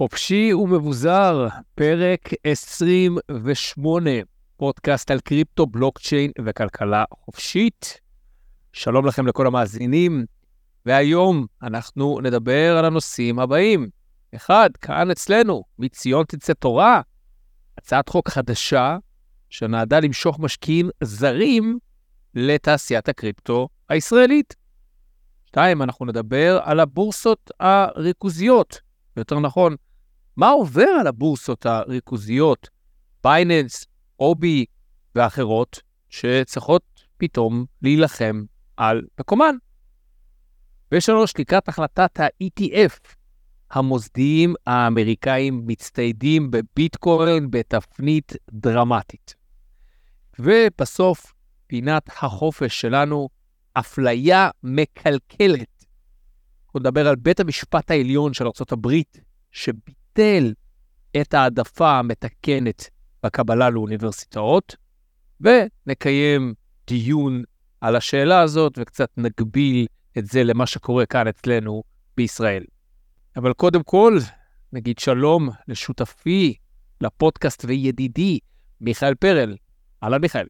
חופשי ומבוזר, פרק 28, פודקאסט על קריפטו, בלוקצ'יין וכלכלה חופשית. שלום לכם לכל המאזינים, והיום אנחנו נדבר על הנושאים הבאים. אחד, כאן אצלנו, מציון תצא תורה, הצעת חוק חדשה שנועדה למשוך משקיעים זרים לתעשיית הקריפטו הישראלית. שתיים, אנחנו נדבר על הבורסות הריכוזיות, יותר נכון, מה עובר על הבורסות הריכוזיות, בייננס, אובי ואחרות, שצריכות פתאום להילחם על מקומן. ושלוש, לקראת החלטת ה-ETF, המוסדיים האמריקאים מצטיידים בביטקוין בתפנית דרמטית. ובסוף, פינת החופש שלנו, אפליה מקלקלת. אנחנו נדבר על בית המשפט העליון של ארה"ב, שביטל את העדפה המתקנת בקבלה לאוניברסיטאות, ונקיים דיון על השאלה הזאת וקצת נגביל את זה למה שקורה כאן אצלנו בישראל. אבל קודם כל, נגיד שלום לשותפי לפודקאסט וידידי, מיכאל פרל. אהלן מיכאל.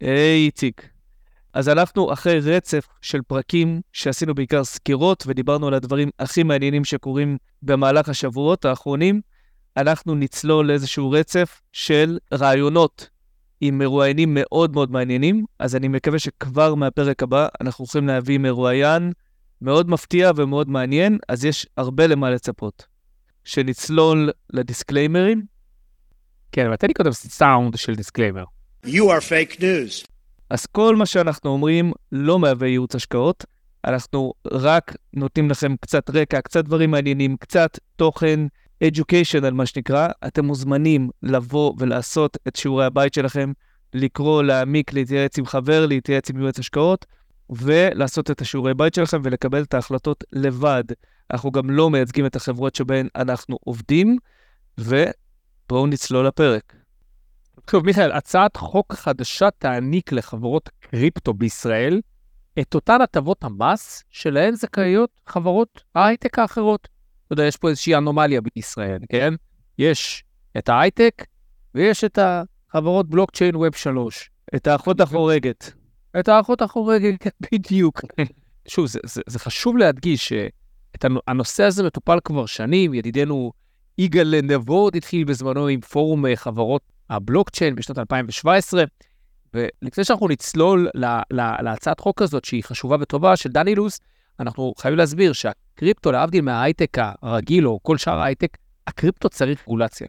היי איציק. אז אנחנו אחרי רצף של פרקים שעשינו בעיקר סקירות ודיברנו על הדברים הכי מעניינים שקורים במהלך השבועות האחרונים, אנחנו נצלול לאיזשהו רצף של רעיונות עם מרואיינים מאוד מאוד מעניינים, אז אני מקווה שכבר מהפרק הבא אנחנו הולכים להביא מרואיין מאוד מפתיע ומאוד מעניין, אז יש הרבה למה לצפות. שנצלול לדיסקליימרים. כן, אבל תן לי קודם סאונד של דיסקליימר. You are fake news. אז כל מה שאנחנו אומרים לא מהווה ייעוץ השקעות, אנחנו רק נותנים לכם קצת רקע, קצת דברים מעניינים, קצת תוכן, education על מה שנקרא. אתם מוזמנים לבוא ולעשות את שיעורי הבית שלכם, לקרוא, להעמיק, להתייעץ עם חבר, להתייעץ עם יועץ השקעות, ולעשות את השיעורי בית שלכם ולקבל את ההחלטות לבד. אנחנו גם לא מייצגים את החברות שבהן אנחנו עובדים, ובואו נצלול לפרק. טוב, מיכאל, הצעת חוק חדשה תעניק לחברות קריפטו בישראל את אותן הטבות המס שלהן זכאיות חברות ההייטק האחרות. אתה יודע, יש פה איזושהי אנומליה בישראל, כן? יש את ההייטק ויש את החברות בלוקצ'יין ווב 3. את האחות החורגת. את האחות החורגת, כן, בדיוק. שוב, זה, זה, זה חשוב להדגיש שאת הנושא הזה מטופל כבר שנים, ידידנו יגאל נבורד התחיל בזמנו עם פורום אה, חברות הבלוקצ'יין בשנת 2017. ולפני שאנחנו נצלול לה, לה, להצעת חוק הזאת, שהיא חשובה וטובה, של דני לוס, אנחנו חייבים להסביר שהקריפטו, להבדיל מההייטק הרגיל או כל שאר ההייטק, הקריפטו צריך רגולציה.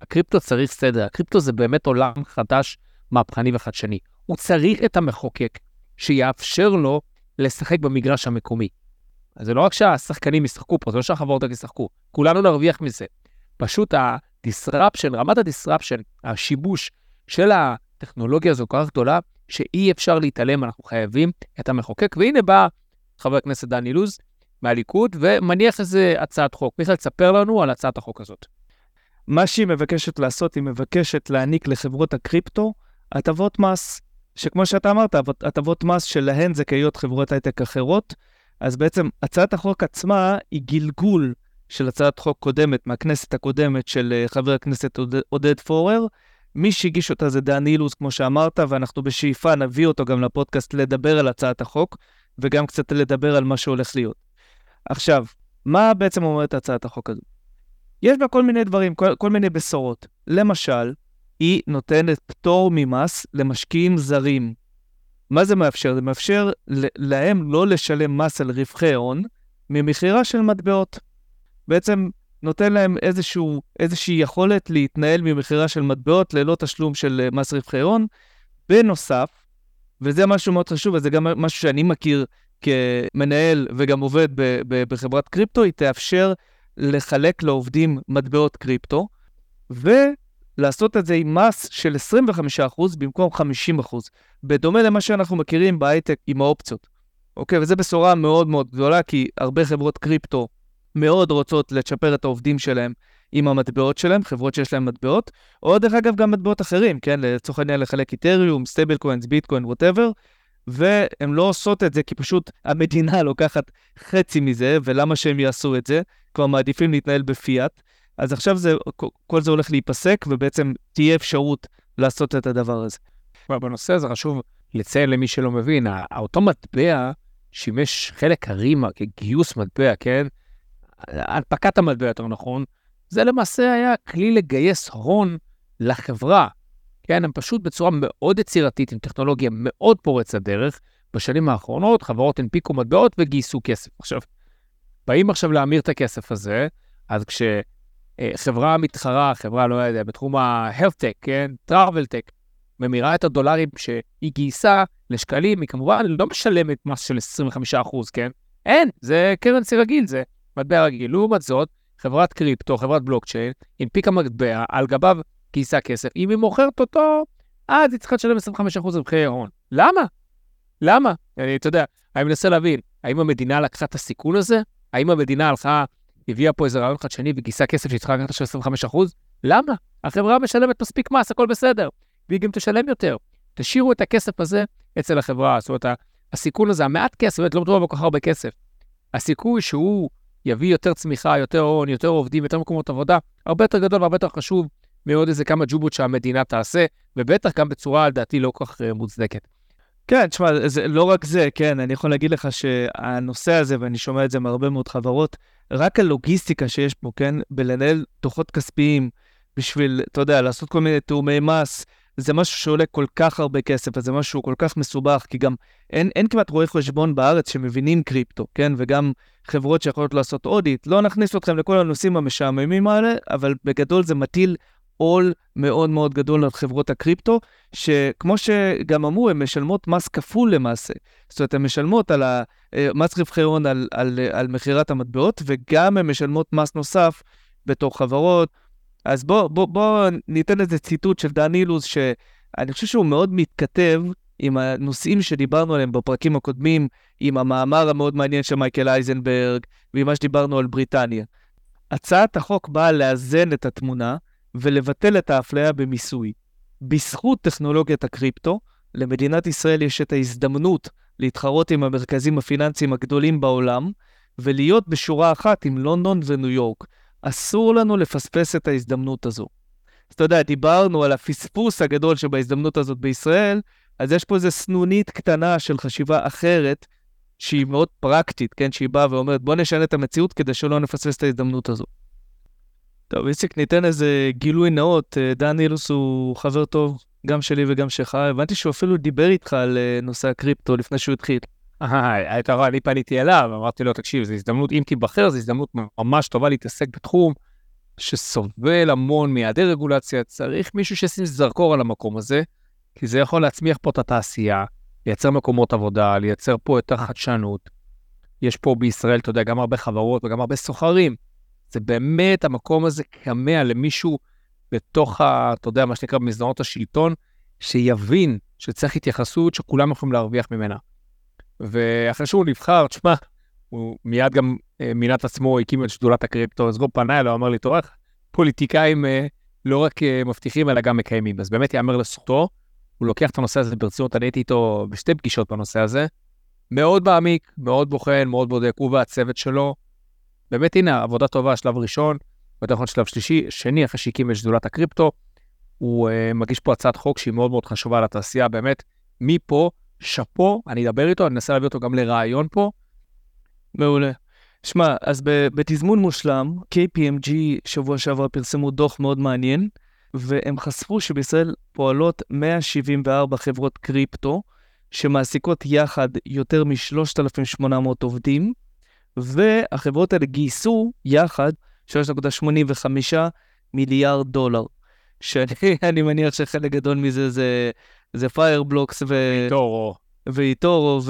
הקריפטו צריך סדר, הקריפטו זה באמת עולם חדש, מהפכני וחדשני. הוא צריך את המחוקק שיאפשר לו לשחק במגרש המקומי. אז זה לא רק שהשחקנים ישחקו פה, זה לא שהחברות רק ישחקו, כולנו נרוויח מזה. פשוט disruption, רמת ה-disruption, השיבוש של הטכנולוגיה הזו כל כך גדולה, שאי אפשר להתעלם, אנחנו חייבים את המחוקק. והנה בא חבר הכנסת דני לוז מהליכוד ומניח איזה הצעת חוק. מיכאל, תספר לנו על הצעת החוק הזאת. מה שהיא מבקשת לעשות, היא מבקשת להעניק לחברות הקריפטו הטבות מס, שכמו שאתה אמרת, הטבות מס שלהן זכאיות חברות הייטק אחרות. אז בעצם הצעת החוק עצמה היא גלגול של הצעת חוק קודמת, מהכנסת הקודמת, של אה, חבר הכנסת עודד פורר. מי שהגיש אותה זה דן אילוז, כמו שאמרת, ואנחנו בשאיפה נביא אותו גם לפודקאסט לדבר על הצעת החוק, וגם קצת לדבר על מה שהולך להיות. עכשיו, מה בעצם אומרת הצעת החוק הזו? יש בה כל מיני דברים, כל, כל מיני בשורות. למשל, היא נותנת פטור ממס למשקיעים זרים. מה זה מאפשר? זה מאפשר להם לא לשלם מס על רווחי הון ממכירה של מטבעות. בעצם נותן להם איזשהו, איזושהי יכולת להתנהל ממכירה של מטבעות ללא תשלום של אה, מס רווחי הון. בנוסף, וזה משהו מאוד חשוב, וזה גם משהו שאני מכיר כמנהל וגם עובד ב- ב- בחברת קריפטו, היא תאפשר לחלק לעובדים מטבעות קריפטו, ולעשות את זה עם מס של 25% במקום 50%, בדומה למה שאנחנו מכירים בהייטק עם האופציות. אוקיי, וזו בשורה מאוד מאוד גדולה, כי הרבה חברות קריפטו מאוד רוצות לצ'פר את העובדים שלהם עם המטבעות שלהם, חברות שיש להם מטבעות, או דרך אגב גם מטבעות אחרים, כן? לצורך העניין לחלק את'ריום, stable coins, ביטקוין, whatever, והן לא עושות את זה כי פשוט המדינה לוקחת חצי מזה, ולמה שהם יעשו את זה? כבר מעדיפים להתנהל בפיאט. אז עכשיו זה, כל זה הולך להיפסק, ובעצם תהיה אפשרות לעשות את הדבר הזה. בנושא הזה חשוב לציין למי שלא מבין, אותו מטבע שימש חלק הרימה כגיוס מטבע, כן? הנפקת המטבע, יותר נכון, זה למעשה היה כלי לגייס הון לחברה. כן, הם פשוט בצורה מאוד יצירתית, עם טכנולוגיה מאוד פורצת דרך, בשנים האחרונות חברות הנפיקו מטבעות וגייסו כסף. עכשיו, באים עכשיו להמיר את הכסף הזה, אז כשחברה מתחרה, חברה, לא יודע, בתחום ה-health tech, כן, travel tech, ממירה את הדולרים שהיא גייסה לשקלים, היא כמובן לא משלמת מס של 25%, כן? אין, זה קרנסי רגיל, זה מטבע רגיל. לעומת זאת, חברת קריפטו, חברת בלוקצ'יין, הנפיקה מטבע, על גביו גייסה כסף. אם היא מוכרת אותו, אז היא צריכה לשלם 25% רווחי הון. למה? למה? אני, אתה יודע, אני מנסה להבין, האם המדינה לקחה את הסיכון הזה? האם המדינה הלכה, הביאה פה איזה רעיון חדשני וגייסה כסף שהיא צריכה לקחת של 25%? למה? החברה משלמת מספיק מס, הכל בסדר. והיא גם תשלם יותר. תשאירו את הכסף הזה אצל החברה. זאת אומרת, הסיכון הזה, המעט כסף, באמת לא מדובר בכל כך הרבה כסף. הסיכוי שהוא יביא יותר צמיחה, יותר הון, יותר עובדים, יותר מקומות עבודה, הרבה יותר גדול והרבה יותר חשוב מעוד איזה כמה ג'ובות שהמדינה תעשה, ובטח גם בצורה, לדעתי, לא כל כך אה, מוצדקת. כן, תשמע, זה לא רק זה, כן, אני יכול להגיד לך שהנושא הזה, ואני שומע את זה מהרבה מאוד חברות, רק הלוגיסטיקה שיש פה, כן, בלנהל דוחות כספיים בשביל, אתה יודע, לעשות כל מיני תאומי מס, זה משהו שעולה כל כך הרבה כסף, וזה משהו כל כך מסובך, כי גם אין, אין כמעט רואי חשבון בארץ שמבינים קריפטו, כן? וגם חברות שיכולות לעשות אודיט. לא נכניס אתכם לכל הנושאים המשעממים האלה, אבל בגדול זה מטיל עול מאוד מאוד גדול על חברות הקריפטו, שכמו שגם אמרו, הן משלמות מס כפול למעשה. זאת אומרת, הן משלמות על מס רווחי הון על, על, על מכירת המטבעות, וגם הן משלמות מס נוסף בתור חברות. אז בואו בוא, בוא ניתן איזה ציטוט של דן אילוז, שאני חושב שהוא מאוד מתכתב עם הנושאים שדיברנו עליהם בפרקים הקודמים, עם המאמר המאוד מעניין של מייקל אייזנברג, ועם מה שדיברנו על בריטניה. הצעת החוק באה לאזן את התמונה ולבטל את האפליה במיסוי. בזכות טכנולוגיית הקריפטו, למדינת ישראל יש את ההזדמנות להתחרות עם המרכזים הפיננסיים הגדולים בעולם, ולהיות בשורה אחת עם לונדון וניו יורק. אסור לנו לפספס את ההזדמנות הזו. אז אתה יודע, דיברנו על הפספוס הגדול שבהזדמנות הזאת בישראל, אז יש פה איזו סנונית קטנה של חשיבה אחרת, שהיא מאוד פרקטית, כן? שהיא באה ואומרת, בוא נשנה את המציאות כדי שלא נפספס את ההזדמנות הזו. טוב, איציק, ניתן איזה גילוי נאות. אה, דן אילוס הוא חבר טוב, גם שלי וגם שלך. הבנתי שהוא אפילו דיבר איתך על אה, נושא הקריפטו לפני שהוא התחיל. אתה רואה, אני פניתי אליו, אמרתי לו, תקשיב, זו הזדמנות, אם תיבחר, זו הזדמנות ממש טובה להתעסק בתחום שסובל המון מהיעדר רגולציה. צריך מישהו שישים זרקור על המקום הזה, כי זה יכול להצמיח פה את התעשייה, לייצר מקומות עבודה, לייצר פה יותר חדשנות. יש פה בישראל, אתה יודע, גם הרבה חברות וגם הרבה סוחרים. זה באמת, המקום הזה כמה למישהו בתוך, ה, אתה יודע, מה שנקרא במסדרונות השלטון, שיבין שצריך התייחסות שכולם יכולים להרוויח ממנה. ואחרי שהוא נבחר, תשמע, הוא מיד גם אה, מינה את עצמו, הקים את שדולת הקריפטו, אז הוא פנה אליו, אמר לי, תראה, פוליטיקאים אה, לא רק אה, מבטיחים, אלא גם מקיימים. אז באמת יאמר לזכותו, הוא לוקח את הנושא הזה ברצינות, אני הייתי איתו בשתי פגישות בנושא הזה, מאוד מעמיק, מאוד בוחן, מאוד בודק, הוא והצוות שלו. באמת, הנה, עבודה טובה, שלב ראשון, ואתה יכול שלב שלישי, שני, אחרי שהקים את שדולת הקריפטו, הוא uh, מגיש פה הצעת חוק שהיא מאוד מאוד חשובה לתעשייה, באמת, מפה שאפו, אני אדבר איתו, אני אנסה להביא אותו גם לרעיון פה. מעולה. שמע, אז בתזמון מושלם, KPMG שבוע שעבר פרסמו דוח מאוד מעניין, והם חשפו שבישראל פועלות 174 חברות קריפטו, שמעסיקות יחד יותר מ-3,800 עובדים, והחברות האלה גייסו יחד 3.85 מיליארד דולר. שאני מניח שחלק גדול מזה זה זה פיירבלוקס ו... ואיטורו. ואיטורו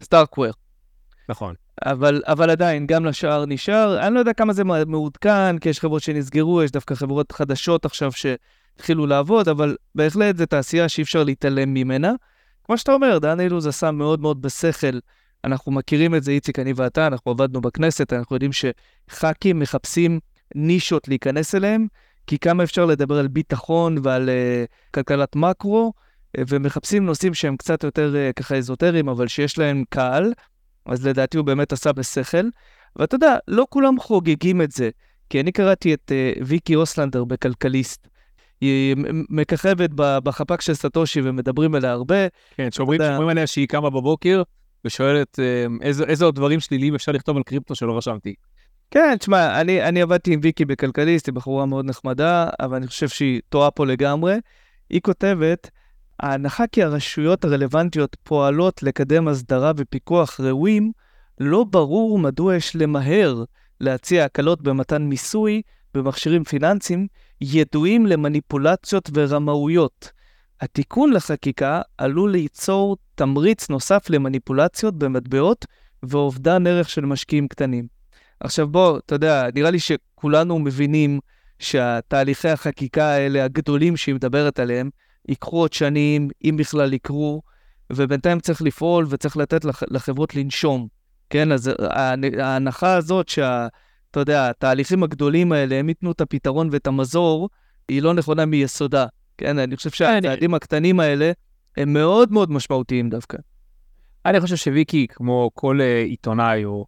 וסטארקוור. נכון. אבל, אבל עדיין, גם לשאר נשאר. אני לא יודע כמה זה מעודכן, כי יש חברות שנסגרו, יש דווקא חברות חדשות עכשיו שהתחילו לעבוד, אבל בהחלט זו תעשייה שאי אפשר להתעלם ממנה. כמו שאתה אומר, דן אילוז עשה מאוד מאוד בשכל. אנחנו מכירים את זה, איציק, אני ואתה, אנחנו עבדנו בכנסת, אנחנו יודעים שח"כים מחפשים נישות להיכנס אליהם, כי כמה אפשר לדבר על ביטחון ועל uh, כלכלת מקרו, ומחפשים נושאים שהם קצת יותר אה, ככה אזוטריים, אבל שיש להם קהל, אז לדעתי הוא באמת עשה בשכל. ואתה יודע, לא כולם חוגגים את זה, כי אני קראתי את uh, ויקי אוסלנדר בכלכליסט. היא מככבת בחפ"ק של סטושי ומדברים עליה הרבה. כן, שאומרים עליה שהיא קמה בבוקר ושואלת איזה, איזה עוד דברים שליליים אפשר לכתוב על קריפטו שלא רשמתי. כן, תשמע, אני, אני עבדתי עם ויקי בכלכליסט, היא בחורה מאוד נחמדה, אבל אני חושב שהיא טועה פה לגמרי. היא כותבת, ההנחה כי הרשויות הרלוונטיות פועלות לקדם הסדרה ופיקוח ראויים, לא ברור מדוע יש למהר להציע הקלות במתן מיסוי במכשירים פיננסיים ידועים למניפולציות ורמאויות. התיקון לחקיקה עלול ליצור תמריץ נוסף למניפולציות במטבעות ואובדן ערך של משקיעים קטנים. עכשיו בוא, אתה יודע, נראה לי שכולנו מבינים שהתהליכי החקיקה האלה, הגדולים שהיא מדברת עליהם, ייקחו עוד שנים, אם בכלל יקרו, ובינתיים צריך לפעול וצריך לתת לח, לחברות לנשום. כן, אז ההנחה הזאת שה... אתה יודע, התהליכים הגדולים האלה, הם ייתנו את הפתרון ואת המזור, היא לא נכונה מיסודה. כן, אני חושב שהצעדים הקטנים האלה הם מאוד מאוד משמעותיים דווקא. אני חושב שוויקי, כמו כל uh, עיתונאי או,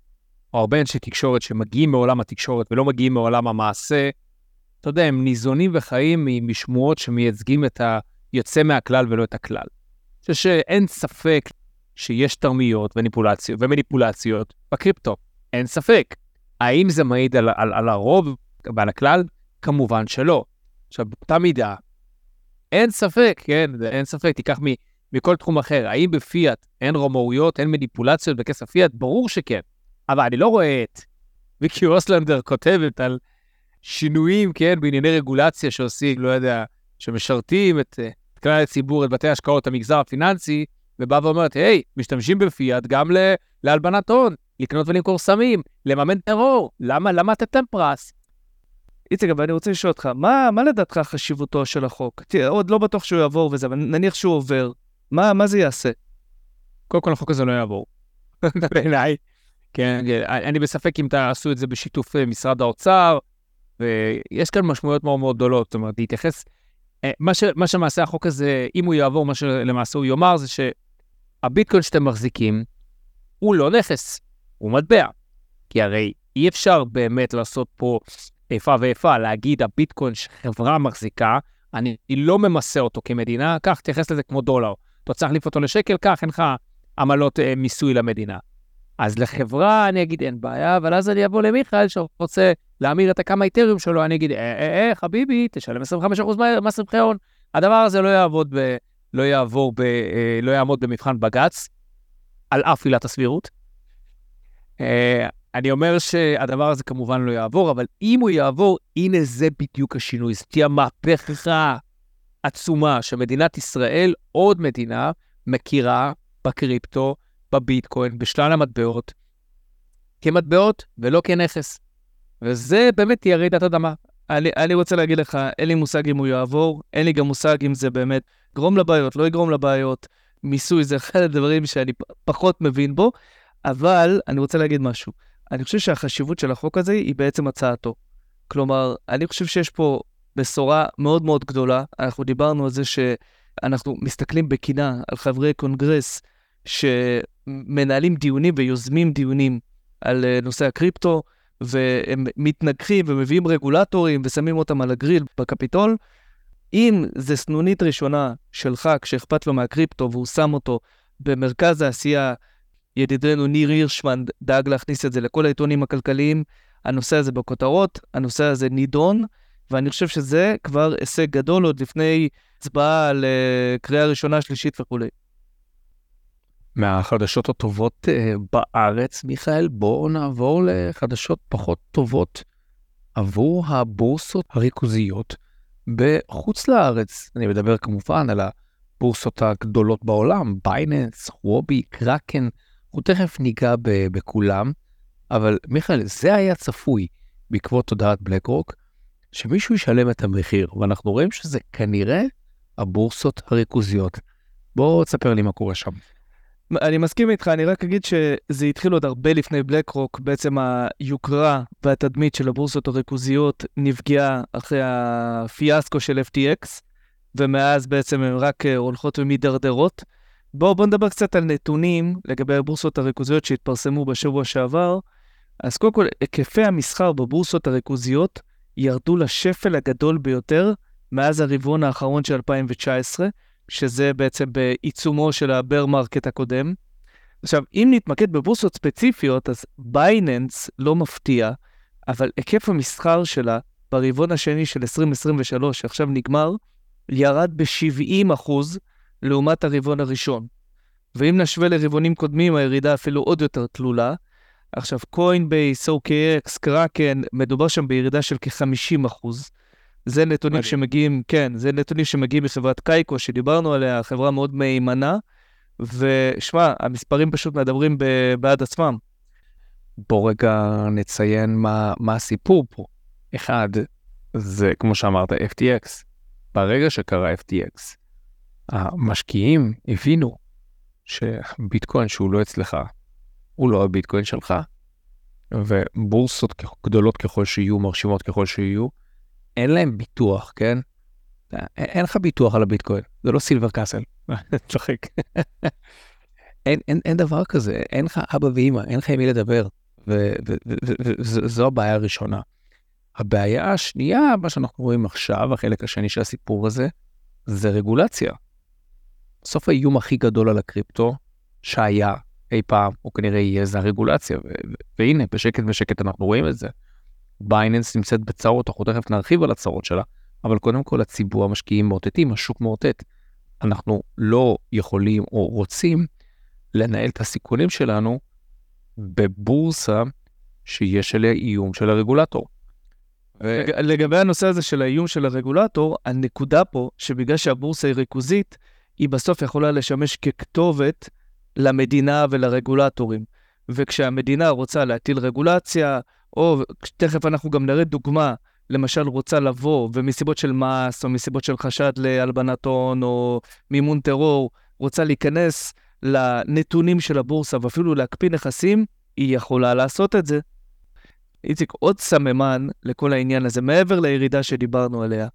או הרבה אנשי תקשורת שמגיעים מעולם התקשורת ולא מגיעים מעולם המעשה, אתה יודע, הם ניזונים וחיים משמועות שמייצגים את היוצא מהכלל ולא את הכלל. אני חושב שאין ספק שיש תרמיות וניפולציות, ומניפולציות בקריפטו, אין ספק. האם זה מעיד על, על, על הרוב ועל הכלל? כמובן שלא. עכשיו, באותה מידה, אין ספק, כן, אין ספק, תיקח מ, מכל תחום אחר. האם בפיאט אין רומאויות, אין מניפולציות בכסף פיאט? ברור שכן. אבל אני לא רואה את ויקי אוסלנדר כותבת על שינויים, כן, בענייני רגולציה שעושים, לא יודע, שמשרתים את, את כלל הציבור, את בתי ההשקעות, המגזר הפיננסי, ובאה ואומרת, היי, משתמשים בפיאט גם להלבנת הון, לקנות ולמכור סמים, לממן טרור, למה, למה להם פרס? איציק, אבל אני רוצה לשאול אותך, מה, מה לדעתך חשיבותו של החוק? תראה, עוד לא בטוח שהוא יעבור וזה, אבל נניח שהוא עובר, מה, מה זה יעשה? קודם כל החוק הזה לא יעבור, בעיניי. כן, אני בספק אם תעשו את זה בשיתוף אה, משרד האוצר, ויש כאן משמעויות מאוד מאוד גדולות, זאת אומרת, להתייחס... אה, מה, ש, מה שמעשה החוק הזה, אם הוא יעבור, מה שלמעשה הוא יאמר זה שהביטקוין שאתם מחזיקים הוא לא נכס, הוא מטבע. כי הרי אי אפשר באמת לעשות פה איפה ואיפה, להגיד הביטקוין שחברה מחזיקה, אני לא ממסה אותו כמדינה, קח, תייחס לזה כמו דולר. אתה צריך להחליף אותו לשקל, קח, אין לך עמלות אה, מיסוי למדינה. אז לחברה אני אגיד אין בעיה, אבל אז אני אבוא למיכאל שרוצה להמיר את הכמה איתריום שלו, אני אגיד, אה, אה, אה, חביבי, תשלם 25% מס רווחי הון. הדבר הזה לא יעבוד ב... לא יעבור ב... אה, לא יעמוד במבחן בג"ץ, על אף עילת הסבירות. אה, אני אומר שהדבר הזה כמובן לא יעבור, אבל אם הוא יעבור, הנה זה בדיוק השינוי. זו תהיה מהפכה עצומה שמדינת ישראל, עוד מדינה, מכירה בקריפטו, בביטקוין, בשלל המטבעות, כמטבעות ולא כנכס. וזה באמת תהיה רעידת אדמה. אני, אני רוצה להגיד לך, אין לי מושג אם הוא יעבור, אין לי גם מושג אם זה באמת יגרום לבעיות, לא יגרום לבעיות. מיסוי זה אחד הדברים שאני פחות מבין בו, אבל אני רוצה להגיד משהו. אני חושב שהחשיבות של החוק הזה היא בעצם הצעתו. כלומר, אני חושב שיש פה בשורה מאוד מאוד גדולה. אנחנו דיברנו על זה שאנחנו מסתכלים בקינה על חברי קונגרס שמנהלים דיונים ויוזמים דיונים על אה, נושא הקריפטו, והם מתנגחים ומביאים רגולטורים ושמים אותם על הגריל בקפיטול. אם זה סנונית ראשונה שלך כשאכפת לו מהקריפטו והוא שם אותו במרכז העשייה ידידנו ניר הירשמן דאג להכניס את זה לכל העיתונים הכלכליים. הנושא הזה בכותרות, הנושא הזה נידון, ואני חושב שזה כבר הישג גדול עוד לפני הצבעה על uh, קריאה ראשונה, שלישית וכולי. מהחדשות הטובות uh, בארץ, מיכאל, בואו נעבור לחדשות פחות טובות עבור הבורסות הריכוזיות בחוץ לארץ. אני מדבר כמובן על הבורסות הגדולות בעולם, בייננס, הואובי, קראקן, אנחנו תכף ניגע בכולם, אבל מיכאל, זה היה צפוי בעקבות תודעת בלקרוק, שמישהו ישלם את המחיר, ואנחנו רואים שזה כנראה הבורסות הריכוזיות. בוא תספר לי מה קורה שם. אני מסכים איתך, אני רק אגיד שזה התחיל עוד הרבה לפני בלק רוק, בעצם היוקרה והתדמית של הבורסות הריכוזיות נפגעה אחרי הפיאסקו של FTX, ומאז בעצם הן רק אה, הולכות ומידרדרות. בואו בוא נדבר קצת על נתונים לגבי הבורסות הריכוזיות שהתפרסמו בשבוע שעבר. אז קודם כל, היקפי המסחר בבורסות הריכוזיות ירדו לשפל הגדול ביותר מאז הרבעון האחרון של 2019, שזה בעצם בעיצומו של ה bear market הקודם. עכשיו, אם נתמקד בבורסות ספציפיות, אז בייננס לא מפתיע, אבל היקף המסחר שלה ברבעון השני של 2023, שעכשיו נגמר, ירד ב-70% לעומת הרבעון הראשון. ואם נשווה לרבעונים קודמים, הירידה אפילו עוד יותר תלולה. עכשיו, קוינבייס, OKX, קראקן, מדובר שם בירידה של כ-50%. זה נתונים מדהים. שמגיעים, כן, זה נתונים שמגיעים מחברת קייקו, שדיברנו עליה, חברה מאוד מהימנה, ושמע, המספרים פשוט מדברים בעד עצמם. בוא רגע נציין מה, מה הסיפור פה. אחד, זה כמו שאמרת, FTX. ברגע שקרה FTX, המשקיעים הבינו שביטקוין שהוא לא אצלך, הוא לא הביטקוין שלך, ובורסות גדולות ככל שיהיו, מרשימות ככל שיהיו, אין להם ביטוח, כן? אין לך ביטוח על הביטקוין, זה לא סילבר קאסל, צוחק. אין, אין, אין דבר כזה, אין לך אבא ואימא, אין לך עם מי לדבר, וזו הבעיה הראשונה. הבעיה השנייה, מה שאנחנו רואים עכשיו, החלק השני של הסיפור הזה, זה רגולציה. בסוף האיום הכי גדול על הקריפטו, שהיה אי פעם, או כנראה יהיה, זה הרגולציה. והנה, בשקט בשקט אנחנו רואים את זה. בייננס נמצאת בצרות, אנחנו תכף נרחיב על הצרות שלה, אבל קודם כל הציבור המשקיעים מאותתים, השוק מאותת. אנחנו לא יכולים או רוצים לנהל את הסיכונים שלנו בבורסה שיש עליה איום של הרגולטור. ו... לגבי הנושא הזה של האיום של הרגולטור, הנקודה פה, שבגלל שהבורסה היא ריכוזית, היא בסוף יכולה לשמש ככתובת למדינה ולרגולטורים. וכשהמדינה רוצה להטיל רגולציה, או תכף אנחנו גם נראה דוגמה, למשל רוצה לבוא ומסיבות של מס, או מסיבות של חשד להלבנת הון, או מימון טרור, רוצה להיכנס לנתונים של הבורסה ואפילו להקפיא נכסים, היא יכולה לעשות את זה. איציק, עוד סממן לכל העניין הזה, מעבר לירידה שדיברנו עליה,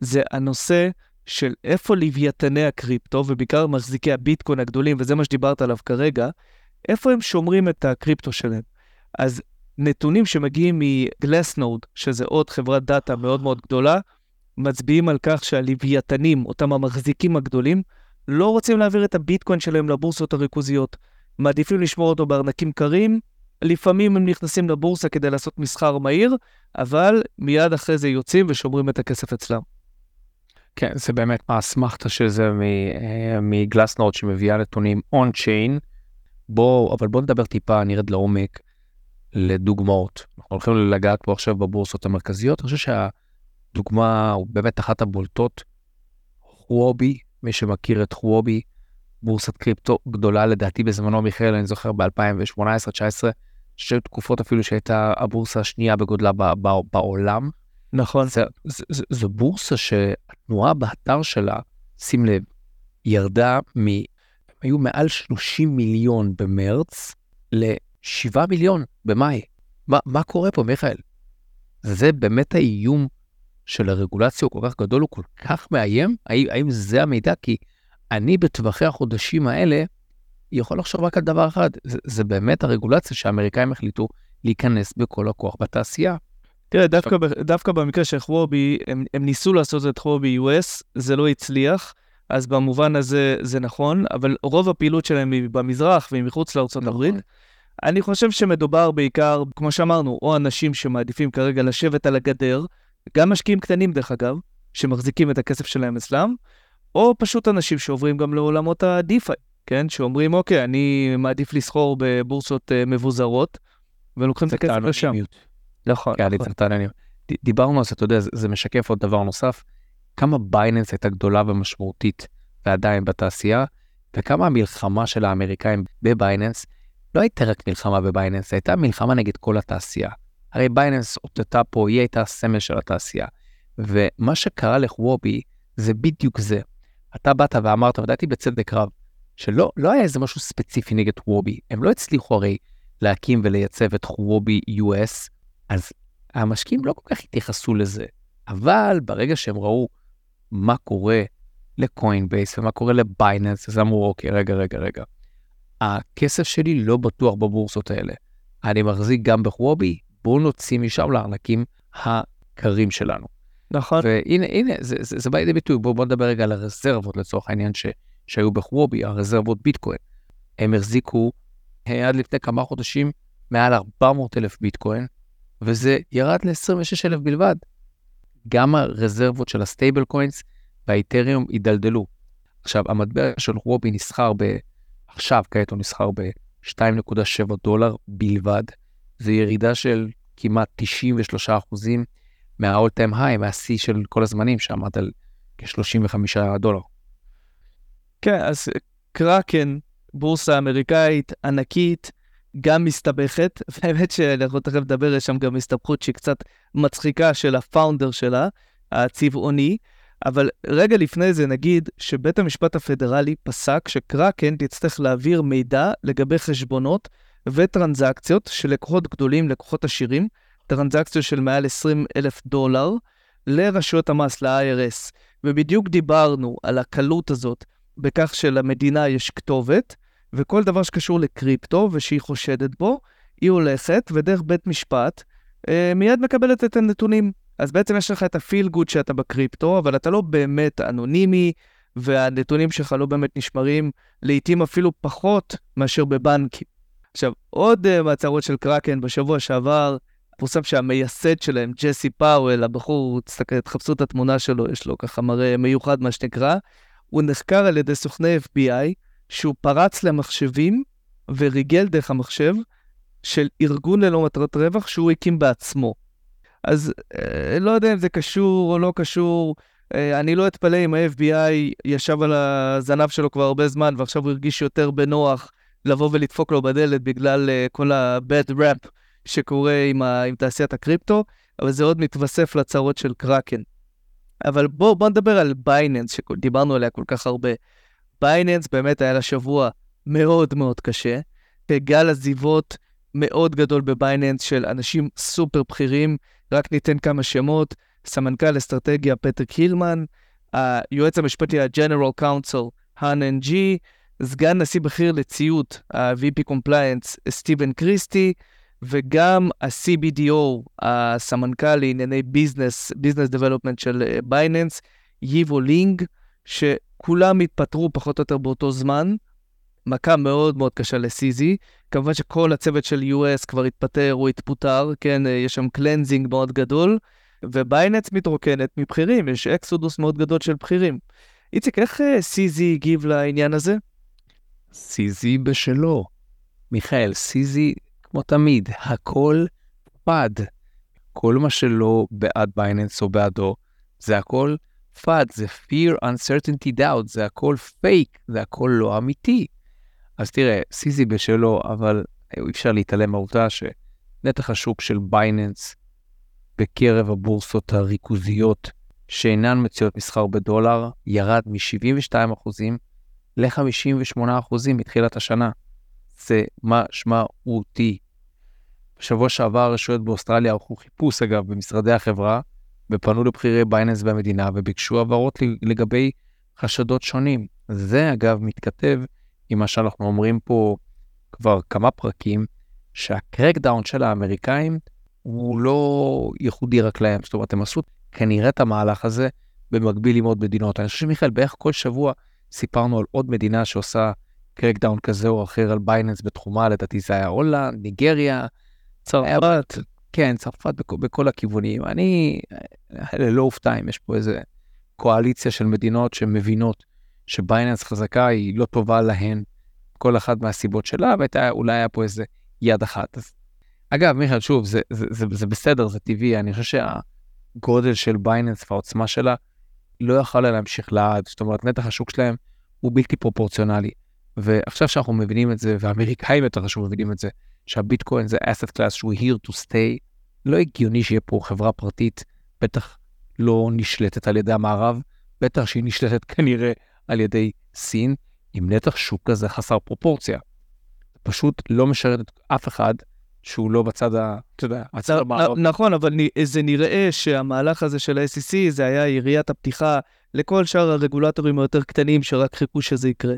זה הנושא של איפה לוויתני הקריפטו, ובעיקר מחזיקי הביטקוין הגדולים, וזה מה שדיברת עליו כרגע, איפה הם שומרים את הקריפטו שלהם. אז נתונים שמגיעים מגלסנוד, שזה עוד חברת דאטה מאוד מאוד גדולה, מצביעים על כך שהלוויתנים, אותם המחזיקים הגדולים, לא רוצים להעביר את הביטקוין שלהם לבורסות הריכוזיות. מעדיפים לשמור אותו בארנקים קרים, לפעמים הם נכנסים לבורסה כדי לעשות מסחר מהיר, אבל מיד אחרי זה יוצאים ושומרים את הכסף אצלם. כן, זה באמת האסמכתה של זה אה, מגלסנורד שמביאה נתונים און-צ'יין. בוא, אבל בוא נדבר טיפה, נרד לעומק, לדוגמאות. אנחנו הולכים לגעת פה עכשיו בבורסות המרכזיות, אני חושב שהדוגמה הוא באמת אחת הבולטות, חוובי, מי שמכיר את חוובי, בורסת קריפטו גדולה לדעתי בזמנו, מיכאל, אני זוכר ב-2018-2019, שהיו תקופות אפילו שהייתה הבורסה השנייה בגודלה בעולם. נכון. זו בורסה שהתנועה באתר שלה, שים לב, ירדה מ... היו מעל 30 מיליון במרץ ל-7 מיליון במאי. מה, מה קורה פה, מיכאל? זה באמת האיום של הרגולציה הוא כל כך גדול, הוא כל כך מאיים? האם, האם זה המידע? כי אני בטווחי החודשים האלה יכול לחשוב רק על דבר אחד, זה, זה באמת הרגולציה שהאמריקאים החליטו להיכנס בכל הכוח בתעשייה. תראה, דווקא, דווקא במקרה של חוובי, הם, הם ניסו לעשות את חוובי US, זה לא הצליח, אז במובן הזה זה נכון, אבל רוב הפעילות שלהם היא במזרח והיא מחוץ לארצות נכון. הברית. אני חושב שמדובר בעיקר, כמו שאמרנו, או אנשים שמעדיפים כרגע לשבת על הגדר, גם משקיעים קטנים דרך אגב, שמחזיקים את הכסף שלהם אצלם, או פשוט אנשים שעוברים גם לעולמות ה-DeFi, כן? שאומרים, אוקיי, אני מעדיף לסחור בבורסות uh, מבוזרות, ולוקחים את הכסף לשם. נכון, כן, נכון. דיברנו על זה, אתה יודע, זה, זה משקף עוד דבר נוסף, כמה בייננס הייתה גדולה ומשמעותית ועדיין בתעשייה, וכמה המלחמה של האמריקאים בבייננס, לא הייתה רק מלחמה בבייננס, הייתה מלחמה נגד כל התעשייה. הרי בייננס אותתה פה, היא הייתה הסמל של התעשייה. ומה שקרה לחוובי זה בדיוק זה. אתה באת ואמרת, ודעתי בצדק רב, שלא לא היה איזה משהו ספציפי נגד חוובי. הם לא הצליחו הרי להקים ולייצב את חוובי US, אז המשקיעים לא כל כך התייחסו לזה. אבל ברגע שהם ראו מה קורה לקוינבייס ומה קורה לבייננס, אז אמרו, אוקיי, רגע, רגע, רגע. הכסף שלי לא בטוח בבורסות האלה. אני מחזיק גם בחוובי, בואו נוציא משם לארנקים הקרים שלנו. נכון. והנה, הנה, זה, זה, זה בא לידי ביטוי. בואו בוא נדבר רגע על הרזרבות לצורך העניין ש, שהיו בחוובי, הרזרבות ביטקוין. הם החזיקו אה, עד לפני כמה חודשים מעל 400 אלף ביטקוין, וזה ירד ל-26 אלף בלבד. גם הרזרבות של ה stable coins והאת'ריום הידלדלו. עכשיו, המטבע של הואובי נסחר ב... עכשיו, כעת הוא נסחר ב-2.7 דולר בלבד. זו ירידה של כמעט 93 אחוזים מה- all time high, מהשיא של כל הזמנים, שעמד על כ-35 דולר. כן, אז קראקן, בורסה אמריקאית ענקית, גם מסתבכת, והאמת שאנחנו תכף נדבר, יש שם גם הסתבכות שהיא קצת מצחיקה של הפאונדר שלה, הצבעוני, אבל רגע לפני זה נגיד שבית המשפט הפדרלי פסק שקראקן תצטרך להעביר מידע לגבי חשבונות וטרנזקציות של לקוחות גדולים, לקוחות עשירים, טרנזקציות של מעל 20 אלף דולר, לרשויות המס, ל-IRS. ובדיוק דיברנו על הקלות הזאת בכך שלמדינה יש כתובת, וכל דבר שקשור לקריפטו ושהיא חושדת בו, היא הולכת ודרך בית משפט אה, מיד מקבלת את הנתונים. אז בעצם יש לך את ה feel good שאתה בקריפטו, אבל אתה לא באמת אנונימי, והנתונים שלך לא באמת נשמרים, לעתים אפילו פחות מאשר בבנקים. עכשיו, עוד uh, מהצהרות של קראקן בשבוע שעבר, פורסם שהמייסד שלהם, ג'סי פאוול, הבחור, תחפשו את התמונה שלו, יש לו ככה מראה מיוחד, מה שנקרא, הוא נחקר על ידי סוכני FBI, שהוא פרץ למחשבים וריגל דרך המחשב של ארגון ללא מטרת רווח שהוא הקים בעצמו. אז אה, לא יודע אם זה קשור או לא קשור, אה, אני לא אתפלא אם ה-FBI ישב על הזנב שלו כבר הרבה זמן ועכשיו הוא הרגיש יותר בנוח לבוא ולדפוק לו בדלת בגלל uh, כל ה-bad rap שקורה עם, ה- עם תעשיית הקריפטו, אבל זה עוד מתווסף לצרות של קראקן. אבל בואו בוא נדבר על בייננס, שדיברנו עליה כל כך הרבה. בייננס באמת היה לה שבוע מאוד מאוד קשה, גל עזיבות מאוד גדול בבייננס של אנשים סופר בכירים, רק ניתן כמה שמות, סמנכ"ל אסטרטגיה פטריק הילמן, היועץ המשפטי ה- General Counsel, האן נג, סגן נשיא בכיר לציות, ה- VP Compliance, סטיבן קריסטי, וגם ה- CBDO, הסמנכ"ל לענייני business, business development של בייננס, ייבו לינג, שכולם התפטרו פחות או יותר באותו זמן. מכה מאוד מאוד קשה ל-CZ. כמובן שכל הצוות של US כבר התפטר או התפוטר, כן, יש שם cleansing מאוד גדול, ובייננס מתרוקנת מבכירים, יש אקסודוס מאוד גדול של בכירים. איציק, איך אה, הגיב לעניין הזה? CZ בשלו. מיכאל, CZ, כמו תמיד, הכל FUD. כל מה שלא בעד בייננס או בעדו, זה הכל FUD, זה fear, uncertainty, doubt, זה הכל פייק, זה הכל לא אמיתי. אז תראה, CZ בשלו, אבל אי אפשר להתעלם מהעובדה שנתח השוק של בייננס בקרב הבורסות הריכוזיות שאינן מציעות מסחר בדולר ירד מ-72% ל-58% מתחילת השנה. זה משמעותי. בשבוע שעבר הרשויות באוסטרליה ערכו חיפוש, אגב, במשרדי החברה, ופנו לבכירי בייננס במדינה וביקשו הבהרות לגבי חשדות שונים. זה, אגב, מתכתב עם מה שאנחנו אומרים פה כבר כמה פרקים, שהקרקדאון של האמריקאים הוא לא ייחודי רק להם. זאת אומרת, הם עשו כנראה את המהלך הזה במקביל עם עוד מדינות. אני חושב שמיכאל, בערך כל שבוע סיפרנו על עוד מדינה שעושה crackdown כזה או אחר על בייננס בתחומה, לדעתי זה היה הולנד, ניגריה, צרפת, כן, צרפת בכ, בכל הכיוונים. אני, לא אופתע אם יש פה איזה קואליציה של מדינות שמבינות שבייננס חזקה היא לא טובה להן, כל אחת מהסיבות שלה, ואולי היה פה איזה יד אחת. אז, אגב, מיכאל, שוב, זה, זה, זה, זה בסדר, זה טבעי, אני חושב שהגודל של בייננס והעוצמה שלה לא יכולה להמשיך לעד, זאת אומרת, נתח השוק שלהם הוא בלתי פרופורציונלי. ועכשיו שאנחנו מבינים את זה, והאמריקאים יותר חשוב מבינים את זה, שהביטקוין זה asset class שהוא here to stay, לא הגיוני שיהיה פה חברה פרטית, בטח לא נשלטת על ידי המערב, בטח שהיא נשלטת כנראה על ידי סין, עם נתח שוק כזה חסר פרופורציה. פשוט לא משרת את אף אחד שהוא לא בצד ה... אתה יודע, הצד המערב. נכון, אבל זה נראה שהמהלך הזה של ה-SEC זה היה יריית הפתיחה לכל שאר הרגולטורים היותר קטנים שרק חיכו שזה יקרה.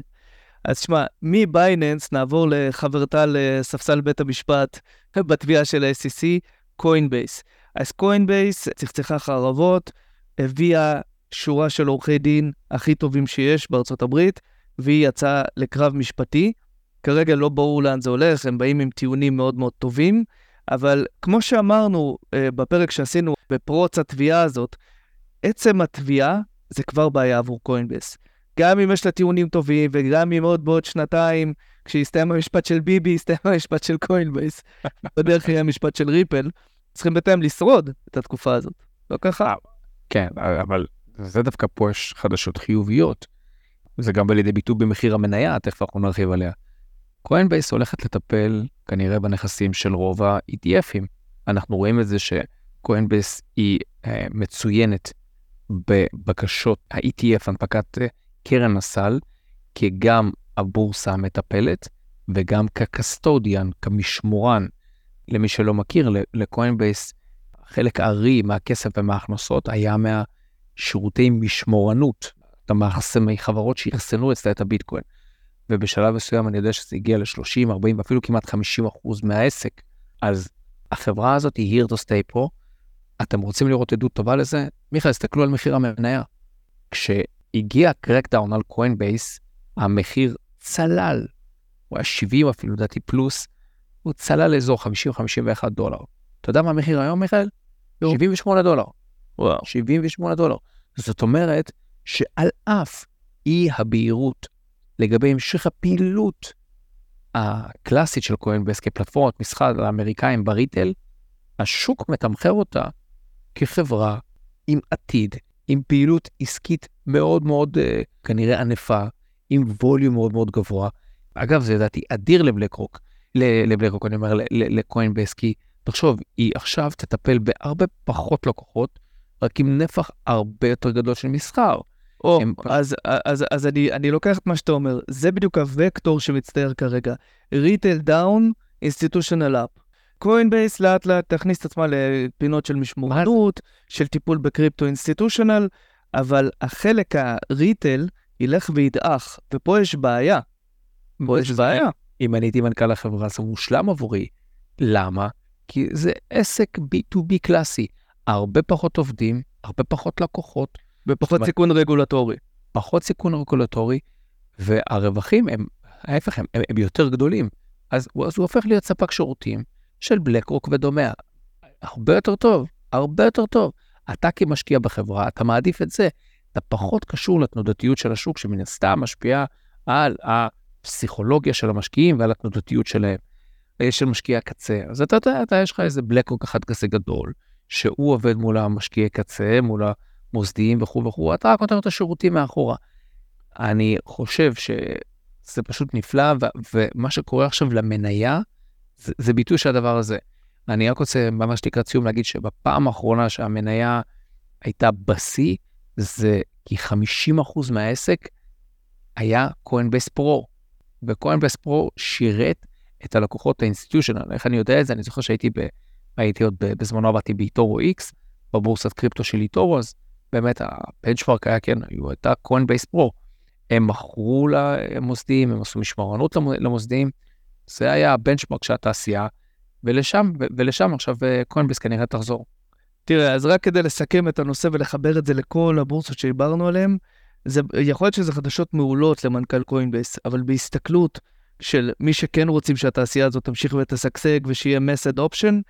אז שמע, מבייננס נעבור לחברתה לספסל בית המשפט בתביעה של ה-SEC, קוינבייס. אז קוינבייס צחצחה חרבות, הביאה שורה של עורכי דין הכי טובים שיש בארצות הברית, והיא יצאה לקרב משפטי. כרגע לא ברור לאן זה הולך, הם באים עם טיעונים מאוד מאוד טובים, אבל כמו שאמרנו אה, בפרק שעשינו בפרוץ התביעה הזאת, עצם התביעה זה כבר בעיה עבור קוינבייס. גם אם יש לה טיעונים טובים, וגם אם עוד בעוד שנתיים, כשיסתיים המשפט של ביבי, יסתיים המשפט של קוינבייס, בדרך יהיה המשפט של ריפל, צריכים בינתיים לשרוד את התקופה הזאת. לא ככה? כן, אבל זה דווקא פה יש חדשות חיוביות. זה גם בא לידי ביטוי במחיר המניה, תכף אנחנו נרחיב עליה. קוינבייס הולכת לטפל כנראה בנכסים של רוב ה-ETFים. אנחנו רואים את זה שקוינבייס היא אה, מצוינת בבקשות ה-ETF, הנפקת אה, קרן הסל, כגם הבורסה המטפלת וגם כ custodian, כמשמורן. למי שלא מכיר, לקוינבייס חלק הארי מהכסף ומההכנסות היה מהשירותי משמורנות, חברות שאחסנו אצלה את הביטקוין. ובשלב מסוים אני יודע שזה הגיע ל-30, 40 ואפילו כמעט 50 אחוז מהעסק. אז החברה הזאת היא here to stay פה. אתם רוצים לראות עדות טובה לזה? מיכאל, תסתכלו על מחיר המניה. כשהגיע crackdown על קוינבייס, המחיר צלל. הוא היה 70 אפילו, לדעתי פלוס, הוא צלל לאזור 50-51 דולר. אתה יודע מה המחיר היום, מיכאל? 78 דולר. וואו. 78 דולר. זאת אומרת שעל אף אי הבהירות לגבי המשך הפעילות הקלאסית של קוינבייס כפלטפורמת מסחר לאמריקאים בריטל, השוק מתמחר אותה כחברה עם עתיד, עם פעילות עסקית מאוד מאוד uh, כנראה ענפה, עם ווליום מאוד מאוד גבוה. אגב, זה לדעתי אדיר לבלקרוק, לבלקרוק, אני אומר, לקוינבייס, כי תחשוב, היא עכשיו תטפל בהרבה פחות לקוחות, רק עם נפח הרבה יותר גדול של מסחר. או, הם... אז, אז, אז אני, אני לוקח את מה שאתה אומר, זה בדיוק הוקטור שמצטייר כרגע. retail down, institutional up. קוינבייס לאט לאט תכניס את עצמה לפינות של משמורנות, של טיפול בקריפטו institutional, אבל החלק ה retail ילך וידעך, ופה יש בעיה. פה יש בעיה. אם אני הייתי מנכ"ל החברה, זה מושלם עבורי. למה? כי זה עסק B2B קלאסי. הרבה פחות עובדים, הרבה פחות לקוחות, ופחות סיכון רגולטורי. פחות סיכון רגולטורי, והרווחים הם, ההפך, הם, הם, הם יותר גדולים. אז, אז הוא הופך להיות ספק שירותים של בלקרוק ודומה. הרבה יותר טוב, הרבה יותר טוב. אתה כמשקיע בחברה, אתה מעדיף את זה. אתה פחות קשור לתנודתיות של השוק, שמן הסתם משפיעה על הפסיכולוגיה של המשקיעים ועל התנודתיות שלהם, אה, של משקיעי הקצה. אז אתה יודע, אתה, יש לך איזה בלקרוק אחד כזה גדול, שהוא עובד מול המשקיעי קצה, מול מוסדיים וכו' וכו', אתה רק נותן את השירותים מאחורה. אני חושב שזה פשוט נפלא, ו- ומה שקורה עכשיו למניה, זה, זה ביטוי של הדבר הזה. אני רק רוצה ממש לקראת סיום להגיד שבפעם האחרונה שהמניה הייתה בשיא, זה כי 50% מהעסק היה קוינבייס פרו. וקוינבייס פרו שירת את הלקוחות ה institutional. איך אני יודע את זה? אני זוכר שהייתי ב... הייתי עוד בזמנו עבדתי באיטורו X, בבורסת קריפטו של איטורו, אז באמת ה benchmark היה, כן, הייתה קוינבייס פרו. הם מכרו למוסדים, הם עשו משמורנות למוסדים, זה היה ה benchmark של התעשייה, ולשם, ולשם עכשיו קוינבייס כנראה תחזור. תראה, אז רק כדי לסכם את הנושא ולחבר את זה לכל הבורסות שדיברנו עליהן, זה יכול להיות שזה חדשות מעולות למנכ"ל קוינבייס, אבל בהסתכלות של מי שכן רוצים שהתעשייה הזאת תמשיך ותשגשג ושיהיה mass adoption,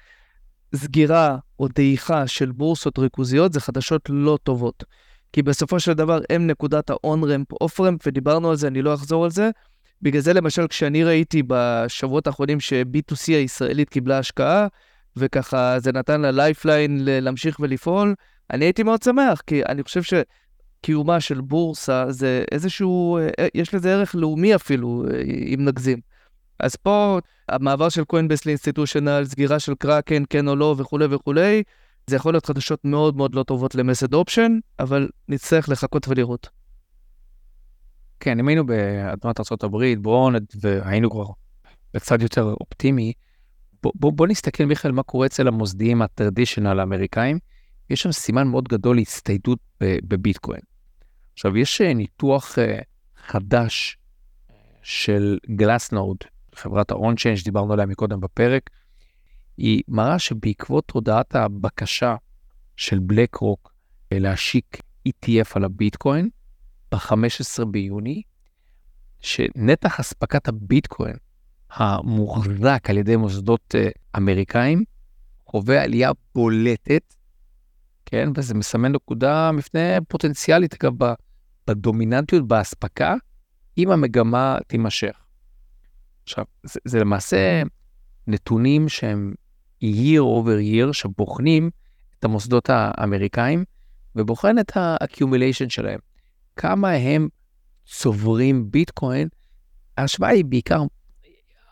סגירה או דעיכה של בורסות ריכוזיות זה חדשות לא טובות. כי בסופו של דבר הם נקודת ה-on-ramp, off-ramp, ודיברנו על זה, אני לא אחזור על זה. בגלל זה למשל כשאני ראיתי בשבועות האחרונים ש-Bit2C הישראלית קיבלה השקעה, וככה זה נתן לה lifeline להמשיך ולפעול, אני הייתי מאוד שמח, כי אני חושב שקיומה של בורסה זה איזשהו, אה, יש לזה ערך לאומי אפילו, אה, אם נגזים. אז פה המעבר של קוינבייס ל institutional, סגירה של קראקן, כן או לא וכולי וכולי, זה יכול להיות חדשות מאוד מאוד לא טובות ל mass adoption, אבל נצטרך לחכות ולראות. כן, אם היינו באדמת ארה"ב, ברונד, והיינו כבר קצת יותר אופטימי, בוא, בוא, נסתכל, מיכאל, מה קורה אצל המוסדיים הטרדישיונל האמריקאים. יש שם סימן מאוד גדול להצטיידות בביטקוין. עכשיו, יש אה, ניתוח uh, חדש של גלסנוד, חברת ה-on-chain שדיברנו עליה מקודם בפרק, היא מראה שבעקבות הודעת הבקשה של בלק רוק להשיק ETF על הביטקוין, ב-15 ביוני, שנתח אספקת הביטקוין המוחזק על ידי מוסדות uh, אמריקאים חווה עלייה בולטת, כן, וזה מסמן נקודה מפנה פוטנציאלית, אגב, בדומיננטיות באספקה, אם המגמה תימשך. עכשיו, זה, זה למעשה נתונים שהם year over year, שבוחנים את המוסדות האמריקאים, ובוחן את ה-accumulation שלהם. כמה הם צוברים ביטקוין, ההשוואה היא בעיקר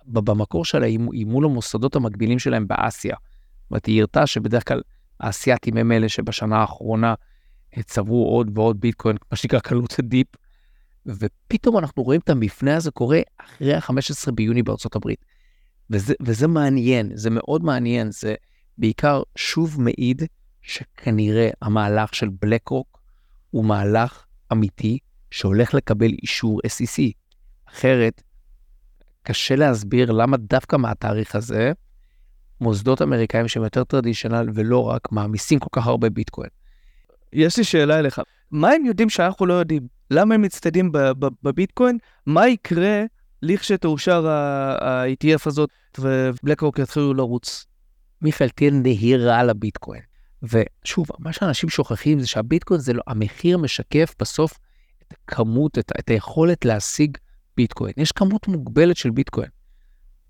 במקור שלה היא מול המוסדות המקבילים שלהם באסיה. זאת אומרת, היא הראתה שבדרך כלל האסייתים הם אלה שבשנה האחרונה צברו עוד ועוד ביטקוין, מה שנקרא קלות דיפ, ופתאום אנחנו רואים את המפנה הזה קורה אחרי ה-15 ביוני בארצות הברית. וזה, וזה מעניין, זה מאוד מעניין, זה בעיקר שוב מעיד שכנראה המהלך של בלק רוק הוא מהלך אמיתי שהולך לקבל אישור SEC. אחרת, קשה להסביר למה דווקא מהתאריך הזה, מוסדות אמריקאים שהם יותר טרדישיונל ולא רק מעמיסים כל כך הרבה ביטקוין. יש לי שאלה אליך, מה הם יודעים שאנחנו לא יודעים? למה הם מצטיידים בביטקוין? מה יקרה לכשתאושר ה-ETF הזאת ובלקרוק יתחילו לרוץ? מיכאל, תהיה נהירה על הביטקוין. ושוב, מה שאנשים שוכחים זה שהביטקוין זה לא, המחיר משקף בסוף את הכמות, את, את היכולת להשיג ביטקוין. יש כמות מוגבלת של ביטקוין.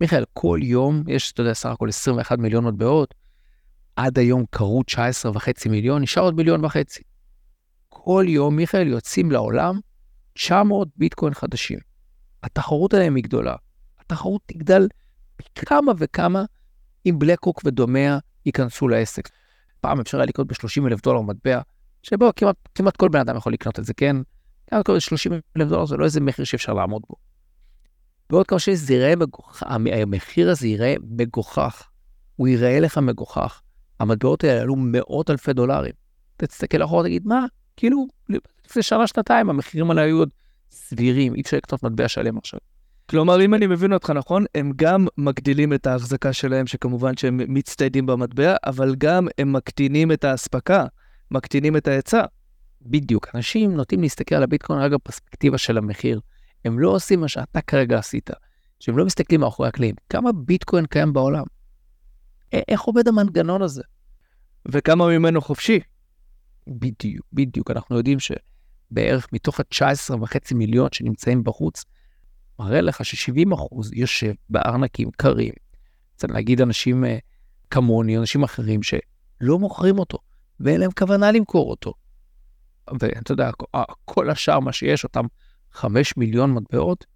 מיכאל, כל יום יש, אתה יודע, סך הכל 21 מיליון מטבעות, עד היום קרו 19.5 מיליון, נשאר עוד מיליון וחצי. כל יום, מיכאל, יוצאים לעולם 900 ביטקוין חדשים. התחרות עליהם היא גדולה. התחרות תגדל פי כמה וכמה אם בלקרוק ודומיה ייכנסו לעסק. פעם אפשר היה לקנות ב-30 אלף דולר מטבע, שבו כמעט, כמעט כל בן אדם יכול לקנות את זה, כן? כמעט כל 30 אלף דולר זה לא איזה מחיר שאפשר לעמוד בו. ועוד כמה שזה ייראה מגוחך, המחיר הזה ייראה מגוחך. הוא ייראה לך מגוחך. המטבעות האלה עלו מאות אלפי דולרים. תסתכל אחורה ותגיד, מה? כאילו, לפני שנה, שנתיים המחירים האלה היו עוד סבירים, אי אפשר לקנות מטבע שלם עכשיו. כלומר, אם אני מבין אותך נכון, הם גם מגדילים את ההחזקה שלהם, שכמובן שהם מצטיידים במטבע, אבל גם הם מקטינים את האספקה, מקטינים את ההיצע. בדיוק, אנשים נוטים להסתכל על הביטקוין רק בפרספקטיבה של המחיר. הם לא עושים מה שאתה כרגע עשית, שהם לא מסתכלים מאחורי הקלעים. כמה ביטקוין קיים בעולם? איך עובד המנגנון הזה? וכמה ממנו חופשי? בדיוק, בדיוק. אנחנו יודעים שבערך מתוך ה-19.5 מיליון שנמצאים בחוץ, מראה לך ש-70 אחוז יושב בארנקים קרים. צריך להגיד אנשים uh, כמוני, אנשים אחרים שלא מוכרים אותו, ואין להם כוונה למכור אותו. ואתה יודע, כל השאר, מה שיש, אותם 5 מיליון מטבעות,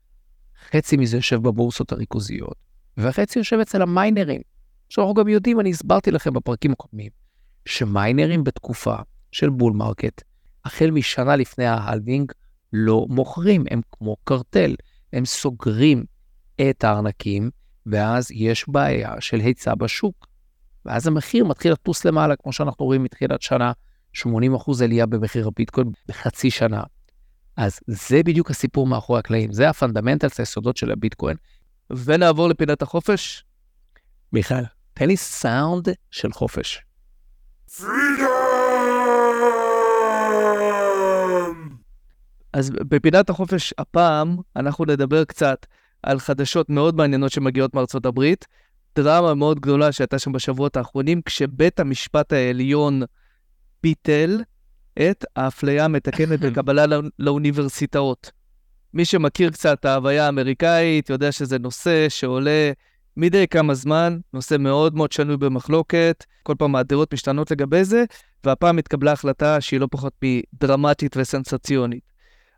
חצי מזה יושב בבורסות הריכוזיות, והחצי יושב אצל המיינרים. עכשיו, אנחנו גם יודעים, אני הסברתי לכם בפרקים הקודמים, שמיינרים בתקופה של bull market, החל משנה לפני ה halving, לא מוכרים, הם כמו קרטל. הם סוגרים את הארנקים, ואז יש בעיה של היצע בשוק. ואז המחיר מתחיל לטוס למעלה, כמו שאנחנו רואים מתחילת שנה, 80% עלייה במחיר הביטקוין בחצי שנה. אז זה בדיוק הסיפור מאחורי הקלעים, זה ה fundamentals, היסודות של הביטקוין. ונעבור לפינת החופש. מיכאל, תן לי סאונד של חופש. אז בפינת החופש הפעם, אנחנו נדבר קצת על חדשות מאוד מעניינות שמגיעות מארצות הברית. דרמה מאוד גדולה שהייתה שם בשבועות האחרונים, כשבית המשפט העליון ביטל את האפליה המתקנת בקבלה לא, לאוניברסיטאות. מי שמכיר קצת את ההוויה האמריקאית יודע שזה נושא שעולה מדי כמה זמן, נושא מאוד מאוד שנוי במחלוקת, כל פעם הדעות משתנות לגבי זה, והפעם התקבלה החלטה שהיא לא פחות מדרמטית וסנסציונית.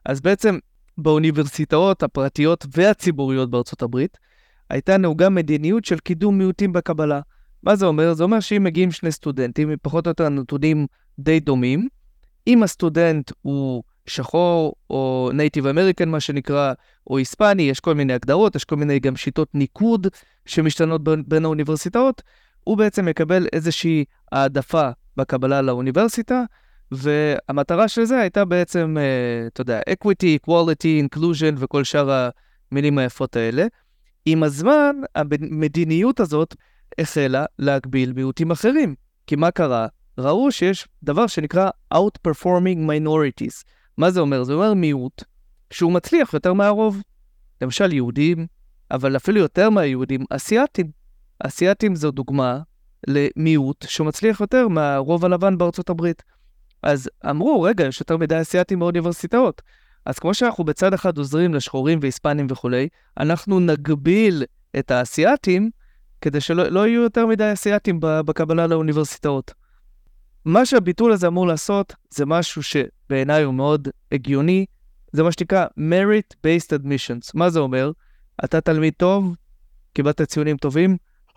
אז בעצם באוניברסיטאות הפרטיות והציבוריות בארצות הברית, הייתה נהוגה מדיניות של קידום מיעוטים בקבלה. מה זה אומר? זה אומר שאם מגיעים שני סטודנטים, פחות או יותר נתונים די דומים, אם הסטודנט הוא שחור או Native American, מה שנקרא, או היספני, יש כל מיני הגדרות, יש כל מיני גם שיטות ניקוד שמשתנות בין, בין האוניברסיטאות, הוא בעצם מקבל איזושהי העדפה בקבלה לאוניברסיטה, והמטרה של זה הייתה בעצם, אה, אתה יודע, equity, equality, inclusion וכל שאר המילים היפות האלה. עם הזמן, המדיניות הזאת החלה להגביל מיעוטים אחרים. כי מה קרה? ראו שיש דבר שנקרא Outperforming Minorities. מה זה אומר? זה אומר מיעוט שהוא מצליח יותר מהרוב. למשל יהודים, אבל אפילו יותר מהיהודים, אסיאתים. אסיאתים זו דוגמה למיעוט שמצליח יותר מהרוב הלבן בארצות הברית. אז אמרו, רגע, יש יותר מדי אסיאתים באוניברסיטאות. אז כמו שאנחנו בצד אחד עוזרים לשחורים והיספנים וכולי, אנחנו נגביל את האסייתים כדי שלא לא יהיו יותר מדי אסייתים בקבלה לאוניברסיטאות. מה שהביטול הזה אמור לעשות זה משהו שבעיניי הוא מאוד הגיוני, זה מה שנקרא merit-based admissions. מה זה אומר? אתה תלמיד טוב, קיבלת ציונים טובים,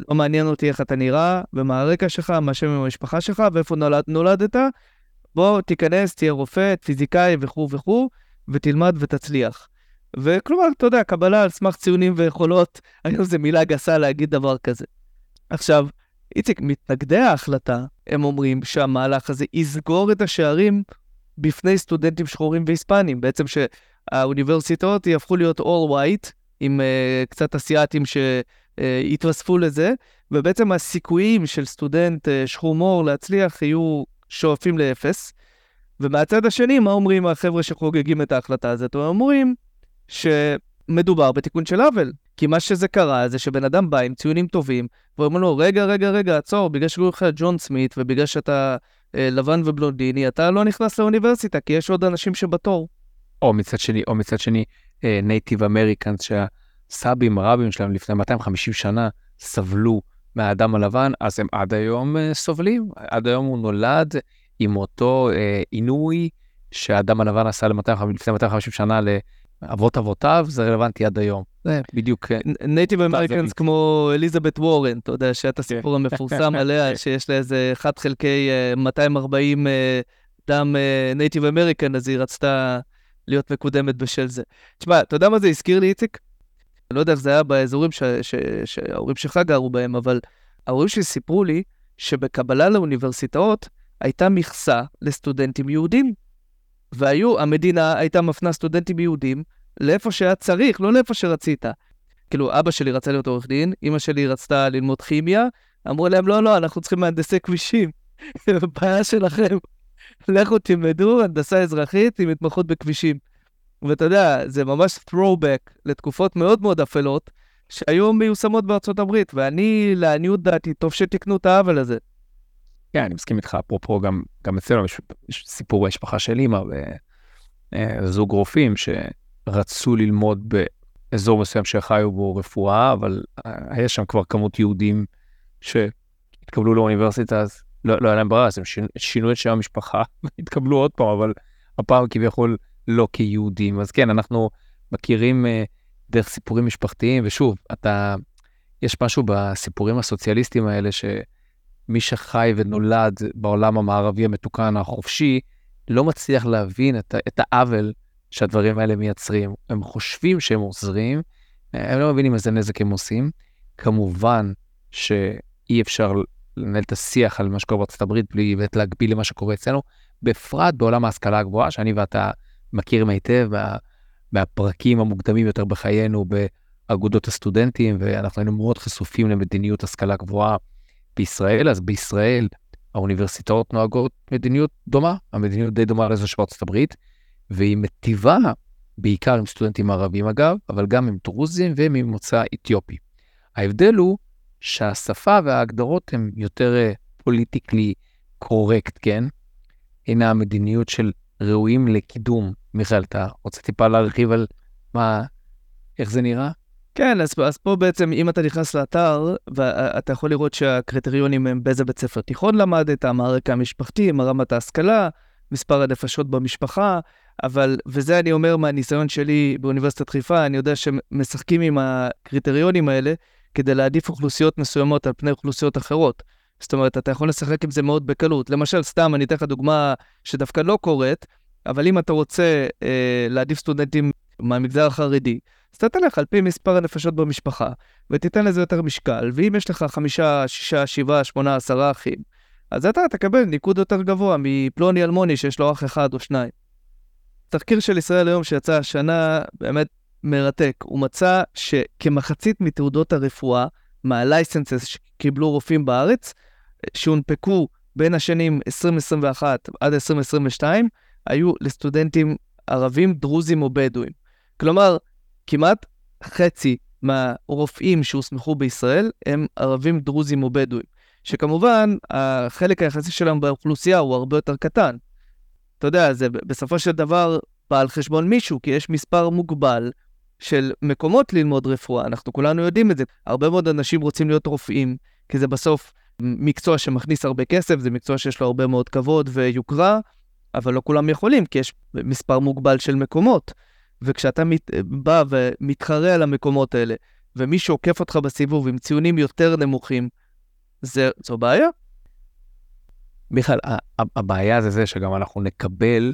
לא מעניין אותי איך אתה נראה, ומה הרקע שלך, מה שם המשפחה שלך, ואיפה נולד, נולדת, בוא תיכנס, תהיה רופא, פיזיקאי וכו' וכו', ותלמד ותצליח. וכלומר, אתה יודע, קבלה על סמך ציונים ויכולות, היום זו מילה גסה להגיד דבר כזה. עכשיו, איציק, מתנגדי ההחלטה, הם אומרים שהמהלך הזה יסגור את השערים בפני סטודנטים שחורים והיספנים. בעצם שהאוניברסיטאות יהפכו להיות all white, עם uh, קצת אסיאתים שיתווספו uh, לזה, ובעצם הסיכויים של סטודנט uh, שחום עור להצליח יהיו שואפים לאפס. ומהצד השני, מה אומרים החבר'ה שחוגגים את ההחלטה הזאת? הם אומרים שמדובר בתיקון של עוול. כי מה שזה קרה זה שבן אדם בא עם ציונים טובים, ואומרים לו, רגע, רגע, רגע, עצור, בגלל שקוראים לך ג'ון סמית, ובגלל שאתה אה, לבן ובלונדיני, אתה לא נכנס לאוניברסיטה, כי יש עוד אנשים שבתור. או מצד שני, או מצד שני, Native Americans, שהסבים הרבים שלהם לפני 250 שנה סבלו מהאדם הלבן, אז הם עד היום אה, סובלים. עד היום הוא נולד עם אותו אה, עינוי שהאדם הלבן עשה לפני 250 שנה לאבות אבותיו, זה רלוונטי עד היום. בדיוק. Native Americans כמו אליזבת וורן, אתה יודע שהיה את הסיפור כן. המפורסם עליה, שיש לה איזה 1 חלקי 240 אה, אה, דם Native American, אז היא רצתה להיות מקודמת בשל זה. תשמע, אתה יודע מה זה הזכיר לי, איציק? אני לא יודע איך זה היה באזורים שההורים שלך גרו בהם, אבל ההורים שלי סיפרו לי שבקבלה לאוניברסיטאות הייתה מכסה לסטודנטים יהודים. והיו, המדינה הייתה מפנה סטודנטים יהודים לאיפה שהיה צריך, לא לאיפה שרצית. כאילו, אבא שלי רצה להיות עורך דין, אמא שלי רצתה ללמוד כימיה, אמרו להם, לא, לא, אנחנו צריכים מהנדסי כבישים. בעיה שלכם. לכו תלמדו הנדסה אזרחית עם התמחות בכבישים. ואתה יודע, זה ממש throwback לתקופות מאוד מאוד אפלות, שהיו מיושמות בארצות הברית, ואני, לעניות דעתי, טוב שתקנו את העוול הזה. כן, אני מסכים איתך, אפרופו גם, גם אצלנו יש, יש סיפור במשפחה של אימא וזוג רופאים שרצו ללמוד באזור מסוים שחיו בו רפואה, אבל היה שם כבר כמות יהודים שהתקבלו לאוניברסיטה, אז לא, לא היה להם ברירה, אז הם שינו, שינו את שם המשפחה והתקבלו עוד פעם, אבל הפעם כביכול לא כיהודים. אז כן, אנחנו מכירים uh, דרך סיפורים משפחתיים, ושוב, אתה, יש משהו בסיפורים הסוציאליסטיים האלה, שמי שחי ונולד בעולם המערבי המתוקן, החופשי, לא מצליח להבין את, את העוול שהדברים האלה מייצרים. הם חושבים שהם עוזרים, הם לא מבינים איזה נזק הם עושים. כמובן שאי אפשר לנהל את השיח על מה שקורה בארצות הברית בלי באמת להגביל למה שקורה אצלנו, בפרט בעולם ההשכלה הגבוהה, שאני ואתה מכירים היטב מה, מהפרקים המוקדמים יותר בחיינו באגודות הסטודנטים, ואנחנו היינו מאוד חשופים למדיניות השכלה גבוהה בישראל, אז בישראל האוניברסיטאות נוהגות מדיניות דומה, המדיניות די דומה לזו של ארצות הברית, והיא מטיבה בעיקר עם סטודנטים ערבים אגב, אבל גם עם דרוזים וממוצא אתיופי. ההבדל הוא שהשפה וההגדרות הן יותר פוליטיקלי קורקט, כן? הנה המדיניות של ראויים לקידום. מיכאל, אתה רוצה טיפה להרחיב על מה, איך זה נראה? כן, אז, אז פה בעצם, אם אתה נכנס לאתר, ואתה יכול לראות שהקריטריונים הם באיזה בית ספר תיכון למדת, מה הרקע המשפחתי, מה רמת ההשכלה, מספר הנפשות במשפחה, אבל, וזה אני אומר מהניסיון שלי באוניברסיטת חיפה, אני יודע שמשחקים עם הקריטריונים האלה, כדי להעדיף אוכלוסיות מסוימות על פני אוכלוסיות אחרות. זאת אומרת, אתה יכול לשחק עם זה מאוד בקלות. למשל, סתם, אני אתן לך דוגמה שדווקא לא קורית, אבל אם אתה רוצה אה, להעדיף סטודנטים מהמגזר החרדי, אז אתה תלך על פי מספר הנפשות במשפחה, ותיתן לזה יותר משקל, ואם יש לך חמישה, שישה, שבעה, שמונה, עשרה אחים, אז אתה תקבל ניקוד יותר גבוה מפלוני אלמוני שיש לו אח אחד או שניים. תחקיר של ישראל היום שיצא השנה באמת מרתק. הוא מצא שכמחצית מתעודות הרפואה, מהלייסנסס שקיבלו רופאים בארץ, שהונפקו בין השנים 2021 עד 2022, היו לסטודנטים ערבים, דרוזים או בדואים. כלומר, כמעט חצי מהרופאים שהוסמכו בישראל הם ערבים, דרוזים או בדואים. שכמובן, החלק היחסי שלהם באוכלוסייה הוא הרבה יותר קטן. אתה יודע, זה בסופו של דבר בא על חשבון מישהו, כי יש מספר מוגבל של מקומות ללמוד רפואה, אנחנו כולנו יודעים את זה. הרבה מאוד אנשים רוצים להיות רופאים, כי זה בסוף מקצוע שמכניס הרבה כסף, זה מקצוע שיש לו הרבה מאוד כבוד ויוקרה, אבל לא כולם יכולים, כי יש מספר מוגבל של מקומות. וכשאתה מת, בא ומתחרה על המקומות האלה, ומי שעוקף אותך בסיבוב עם ציונים יותר נמוכים, זה, זו בעיה. מיכאל, הבעיה זה זה שגם אנחנו נקבל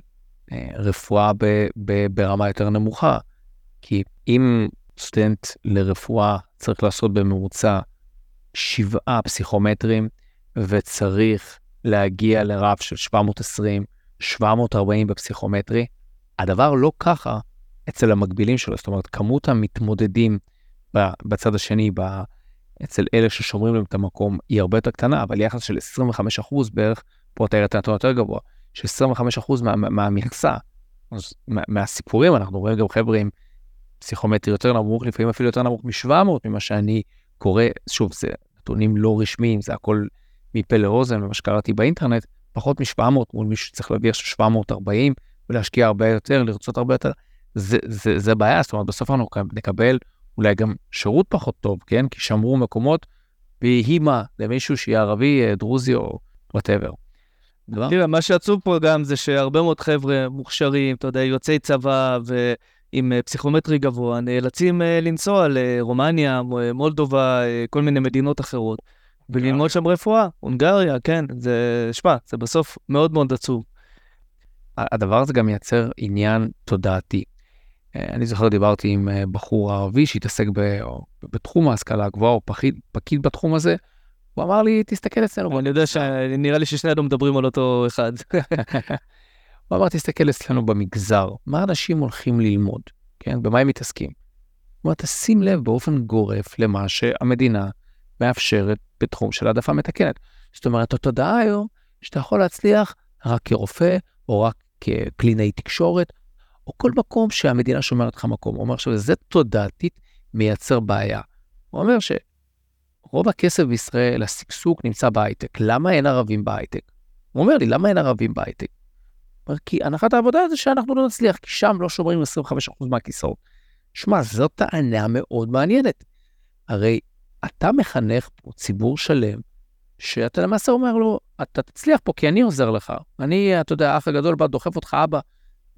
אה, רפואה ב, ב, ברמה יותר נמוכה. כי אם סטודנט לרפואה צריך לעשות בממוצע שבעה פסיכומטרים, וצריך להגיע לרף של 720, 740 בפסיכומטרי, הדבר לא ככה אצל המקבילים שלו. זאת אומרת, כמות המתמודדים בצד השני, אצל אלה ששומרים להם את המקום, היא הרבה יותר קטנה, אבל יחס של 25% בערך, פה אתה את הנתון יותר גבוה, של 25% מה, מהמכסה. אז מהסיפורים אנחנו רואים גם חבר'ה עם פסיכומטרי יותר נמוך, לפעמים אפילו יותר נמוך מ-700 ממה שאני קורא, שוב, זה נתונים לא רשמיים, זה הכל מפה לאוזן, ממה שקראתי באינטרנט, פחות מ-700 מול מישהו שצריך להביא עכשיו 740 ולהשקיע הרבה יותר, לרצות הרבה יותר, זה, זה, זה בעיה, זאת אומרת, בסוף אנחנו נקבל אולי גם שירות פחות טוב, כן? כי שמרו מקומות, ויהי מה למישהו שיהיה ערבי, אה, דרוזי או וואטאבר. תראה, מה שעצוב פה גם זה שהרבה מאוד חבר'ה מוכשרים, אתה יודע, יוצאי צבא ועם אה, פסיכומטרי גבוה, נאלצים אה, לנסוע לרומניה, מולדובה, כל מיני מדינות אחרות, וללמוד שם רפואה. הונגריה, כן, זה, שמע, זה בסוף מאוד מאוד עצוב. הדבר הזה גם מייצר עניין תודעתי. אני זוכר דיברתי עם אה, בחור ערבי שהתעסק ב, בתחום ההשכלה הגבוהה, או פקיד, פקיד בתחום הזה, הוא אמר לי, תסתכל אצלנו. אני יודע שנראה לי ששנינו מדברים על אותו אחד. הוא אמר, תסתכל אצלנו במגזר, מה אנשים הולכים ללמוד, כן? במה הם מתעסקים? הוא אמר, תשים לב באופן גורף למה שהמדינה מאפשרת בתחום של העדפה מתקנת. זאת אומרת, התודעה היום, שאתה יכול להצליח רק כרופא, או רק כקלינאי תקשורת, או כל מקום שהמדינה שומרת לך מקום. הוא אומר שזה תודעתית מייצר בעיה. הוא אומר שרוב הכסף בישראל, השגשוג נמצא בהייטק. למה אין ערבים בהייטק? הוא אומר לי, למה אין ערבים בהייטק? כי הנחת העבודה זה שאנחנו לא נצליח, כי שם לא שומרים 25% מהכיסאות. שמע, זאת טענה מאוד מעניינת. הרי אתה מחנך פה ציבור שלם, שאתה למעשה אומר לו, אתה תצליח פה כי אני עוזר לך. אני, אתה יודע, האח הגדול בא, דוחף אותך, אבא,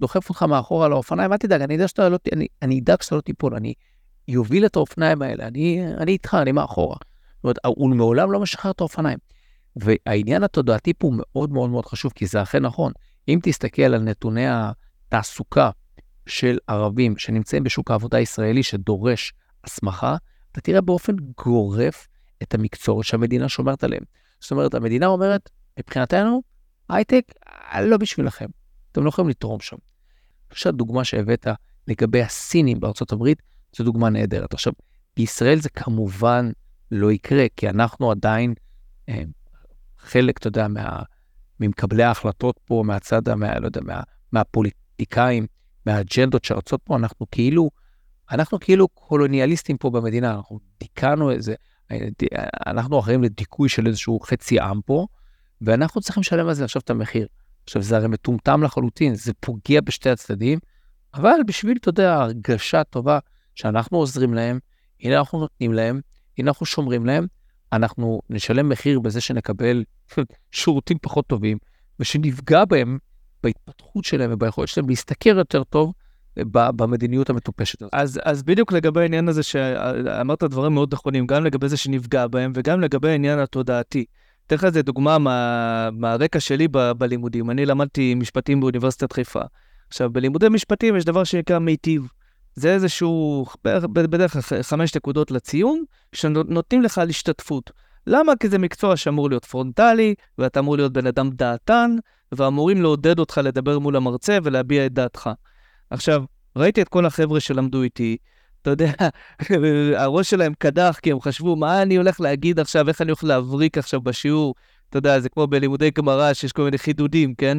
דוחף אותך מאחורה לאופניים, אל תדאג, אני יודע שאתה לא, אני, אני אדאג שאתה לא תיפול, אני אוביל את האופניים האלה, אני, אני איתך, אני מאחורה. זאת אומרת, הוא מעולם לא משחרר את האופניים. והעניין התודעתי פה הוא מאוד מאוד מאוד חשוב, כי זה אכן נכון. אם תסתכל על נתוני התעסוקה של ערבים שנמצאים בשוק העבודה הישראלי שדורש הסמכה, אתה תראה באופן גורף את המקצועות שהמדינה שומרת עליהם. זאת אומרת, המדינה אומרת, מבחינתנו, הייטק, לא בשבילכם. אתם לא יכולים לתרום שם. עכשיו, דוגמה שהבאת לגבי הסינים בארצות הברית, זו דוגמה נהדרת. עכשיו, בישראל זה כמובן לא יקרה, כי אנחנו עדיין אה, חלק, אתה יודע, מה, ממקבלי ההחלטות פה, מהצד, מה, לא יודע, מה, מהפוליטיקאים, מהאג'נדות שרצות פה, אנחנו כאילו, אנחנו כאילו קולוניאליסטים פה במדינה, אנחנו דיכאנו איזה, אנחנו אחראים לדיכוי של איזשהו חצי עם פה, ואנחנו צריכים לשלם על זה עכשיו את המחיר. עכשיו, זה הרי מטומטם לחלוטין, זה פוגע בשתי הצדדים, אבל בשביל, אתה יודע, הרגשה טובה שאנחנו עוזרים להם, הנה אנחנו נותנים להם, הנה אנחנו שומרים להם, אנחנו נשלם מחיר בזה שנקבל שירותים פחות טובים, ושנפגע בהם בהתפתחות שלהם וביכולת שלהם להשתכר יותר טוב במדיניות המטופשת הזאת. אז, אז בדיוק לגבי העניין הזה שאמרת דברים מאוד נכונים, גם לגבי זה שנפגע בהם וגם לגבי העניין התודעתי. אתן לך איזה דוגמה מה, מהרקע שלי ב, בלימודים. אני למדתי משפטים באוניברסיטת חיפה. עכשיו, בלימודי משפטים יש דבר שנקרא מיטיב. זה איזשהו, בדרך כלל חמש נקודות לציון, שנותנים לך על השתתפות. למה? כי זה מקצוע שאמור להיות פרונטלי, ואתה אמור להיות בן אדם דעתן, ואמורים לעודד אותך לדבר מול המרצה ולהביע את דעתך. עכשיו, ראיתי את כל החבר'ה שלמדו איתי, אתה יודע, הראש שלהם קדח, כי הם חשבו, מה אני הולך להגיד עכשיו, איך אני הולך להבריק עכשיו בשיעור? אתה יודע, זה כמו בלימודי גמרא, שיש כל מיני חידודים, כן?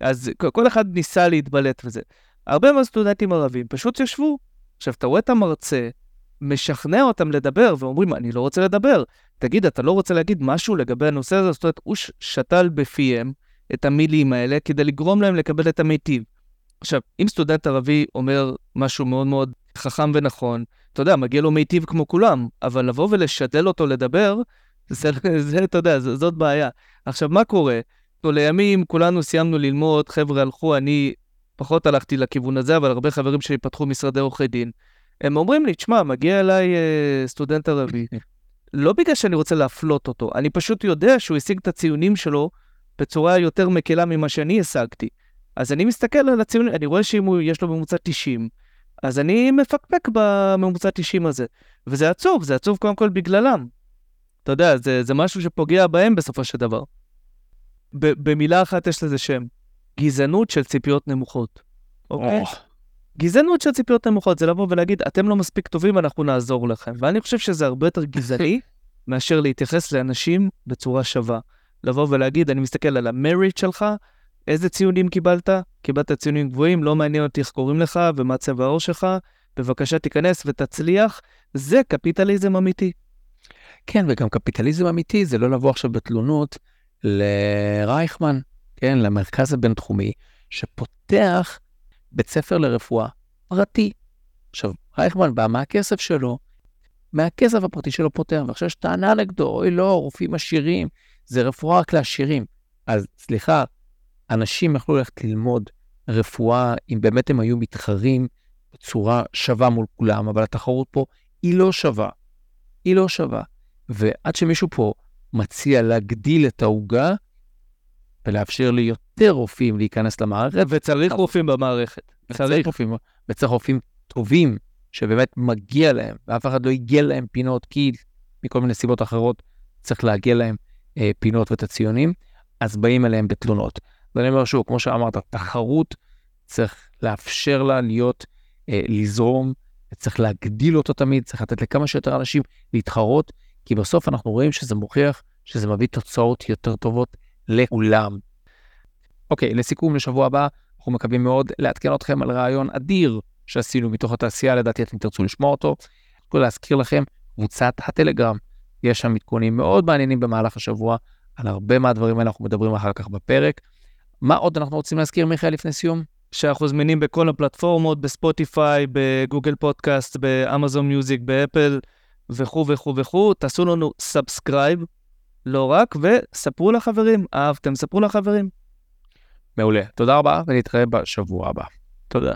אז כל אחד ניסה להתבלט וזה. הרבה מהסטודנטים ערבים פשוט ישבו. עכשיו, אתה רואה את המרצה, משכנע אותם לדבר, ואומרים, אני לא רוצה לדבר. תגיד, אתה לא רוצה להגיד משהו לגבי הנושא הזה? זאת אומרת, הוא שתל בפיהם את המילים האלה כדי לגרום להם לקבל את המיטיב. עכשיו, אם סטודנט ערבי אומר משהו מאוד מאוד חכם ונכון, אתה יודע, מגיע לו מיטיב כמו כולם, אבל לבוא ולשדל אותו לדבר, זה, זה אתה יודע, זאת, זאת בעיה. עכשיו, מה קורה? לימים כולנו סיימנו ללמוד, חבר'ה הלכו, אני פחות הלכתי לכיוון הזה, אבל הרבה חברים שלי פתחו משרדי עורכי דין. הם אומרים לי, תשמע, מגיע אליי אה, סטודנט ערבי, לא בגלל שאני רוצה להפלות אותו, אני פשוט יודע שהוא השיג את הציונים שלו בצורה יותר מקלה ממה שאני השגתי. אז אני מסתכל על הציונים, אני רואה שאם יש לו ממוצע 90, אז אני מפקפק בממוצע 90 הזה. וזה עצוב, זה עצוב קודם כל בגללם. אתה יודע, זה, זה משהו שפוגע בהם בסופו של דבר. במילה אחת יש לזה שם, גזענות של ציפיות נמוכות. אוקיי? Oh. גזענות של ציפיות נמוכות זה לבוא ולהגיד, אתם לא מספיק טובים, אנחנו נעזור לכם. ואני חושב שזה הרבה יותר גזעני מאשר להתייחס לאנשים בצורה שווה. לבוא ולהגיד, אני מסתכל על המריט שלך, איזה ציונים קיבלת? קיבלת ציונים גבוהים, לא מעניין אותי איך קוראים לך ומה צבע העור שלך, בבקשה תיכנס ותצליח. זה קפיטליזם אמיתי. כן, וגם קפיטליזם אמיתי זה לא לבוא עכשיו בתלונות לרייכמן, כן, למרכז הבינתחומי, שפותח בית ספר לרפואה פרטי. עכשיו, רייכמן בא מהכסף שלו, מהכסף הפרטי שלו פותח, ועכשיו יש טענה נגדו, אוי לא, רופאים עשירים, זה רפואה רק לעשירים. אז סליחה, אנשים יכלו ללכת ללמוד רפואה אם באמת הם היו מתחרים בצורה שווה מול כולם, אבל התחרות פה היא לא שווה. היא לא שווה. ועד שמישהו פה מציע להגדיל את העוגה ולאפשר ליותר רופאים להיכנס למערכת. וצריך רופאים במערכת. וצריך רופאים, וצריך רופאים טובים, שבאמת מגיע להם, ואף אחד לא הגיע להם פינות, כי מכל מיני סיבות אחרות צריך להגיע להם אה, פינות ואת הציונים, אז באים אליהם בתלונות. ואני אומר שוב, כמו שאמרת, תחרות צריך לאפשר לה להיות, אה, לזרום, צריך להגדיל אותו תמיד, צריך לתת לכמה שיותר אנשים להתחרות, כי בסוף אנחנו רואים שזה מוכיח שזה מביא תוצאות יותר טובות לכולם. אוקיי, לסיכום, לשבוע הבא, אנחנו מקווים מאוד לעדכן אתכם על רעיון אדיר שעשינו מתוך התעשייה, לדעתי אתם תרצו לשמוע אותו. אני להזכיר לכם, קבוצת הטלגרם, יש שם עדכונים מאוד מעניינים במהלך השבוע, על הרבה מהדברים האלה אנחנו מדברים אחר כך בפרק. מה עוד אנחנו רוצים להזכיר, מיכאל, לפני סיום? שאנחנו זמינים בכל הפלטפורמות, בספוטיפיי, בגוגל פודקאסט, באמזון מיוזיק, באפל וכו' וכו' וכו'. תעשו לנו subscribe, לא רק, וספרו לחברים. אהבתם, ספרו לחברים. מעולה. תודה רבה, ונתראה בשבוע הבא. תודה.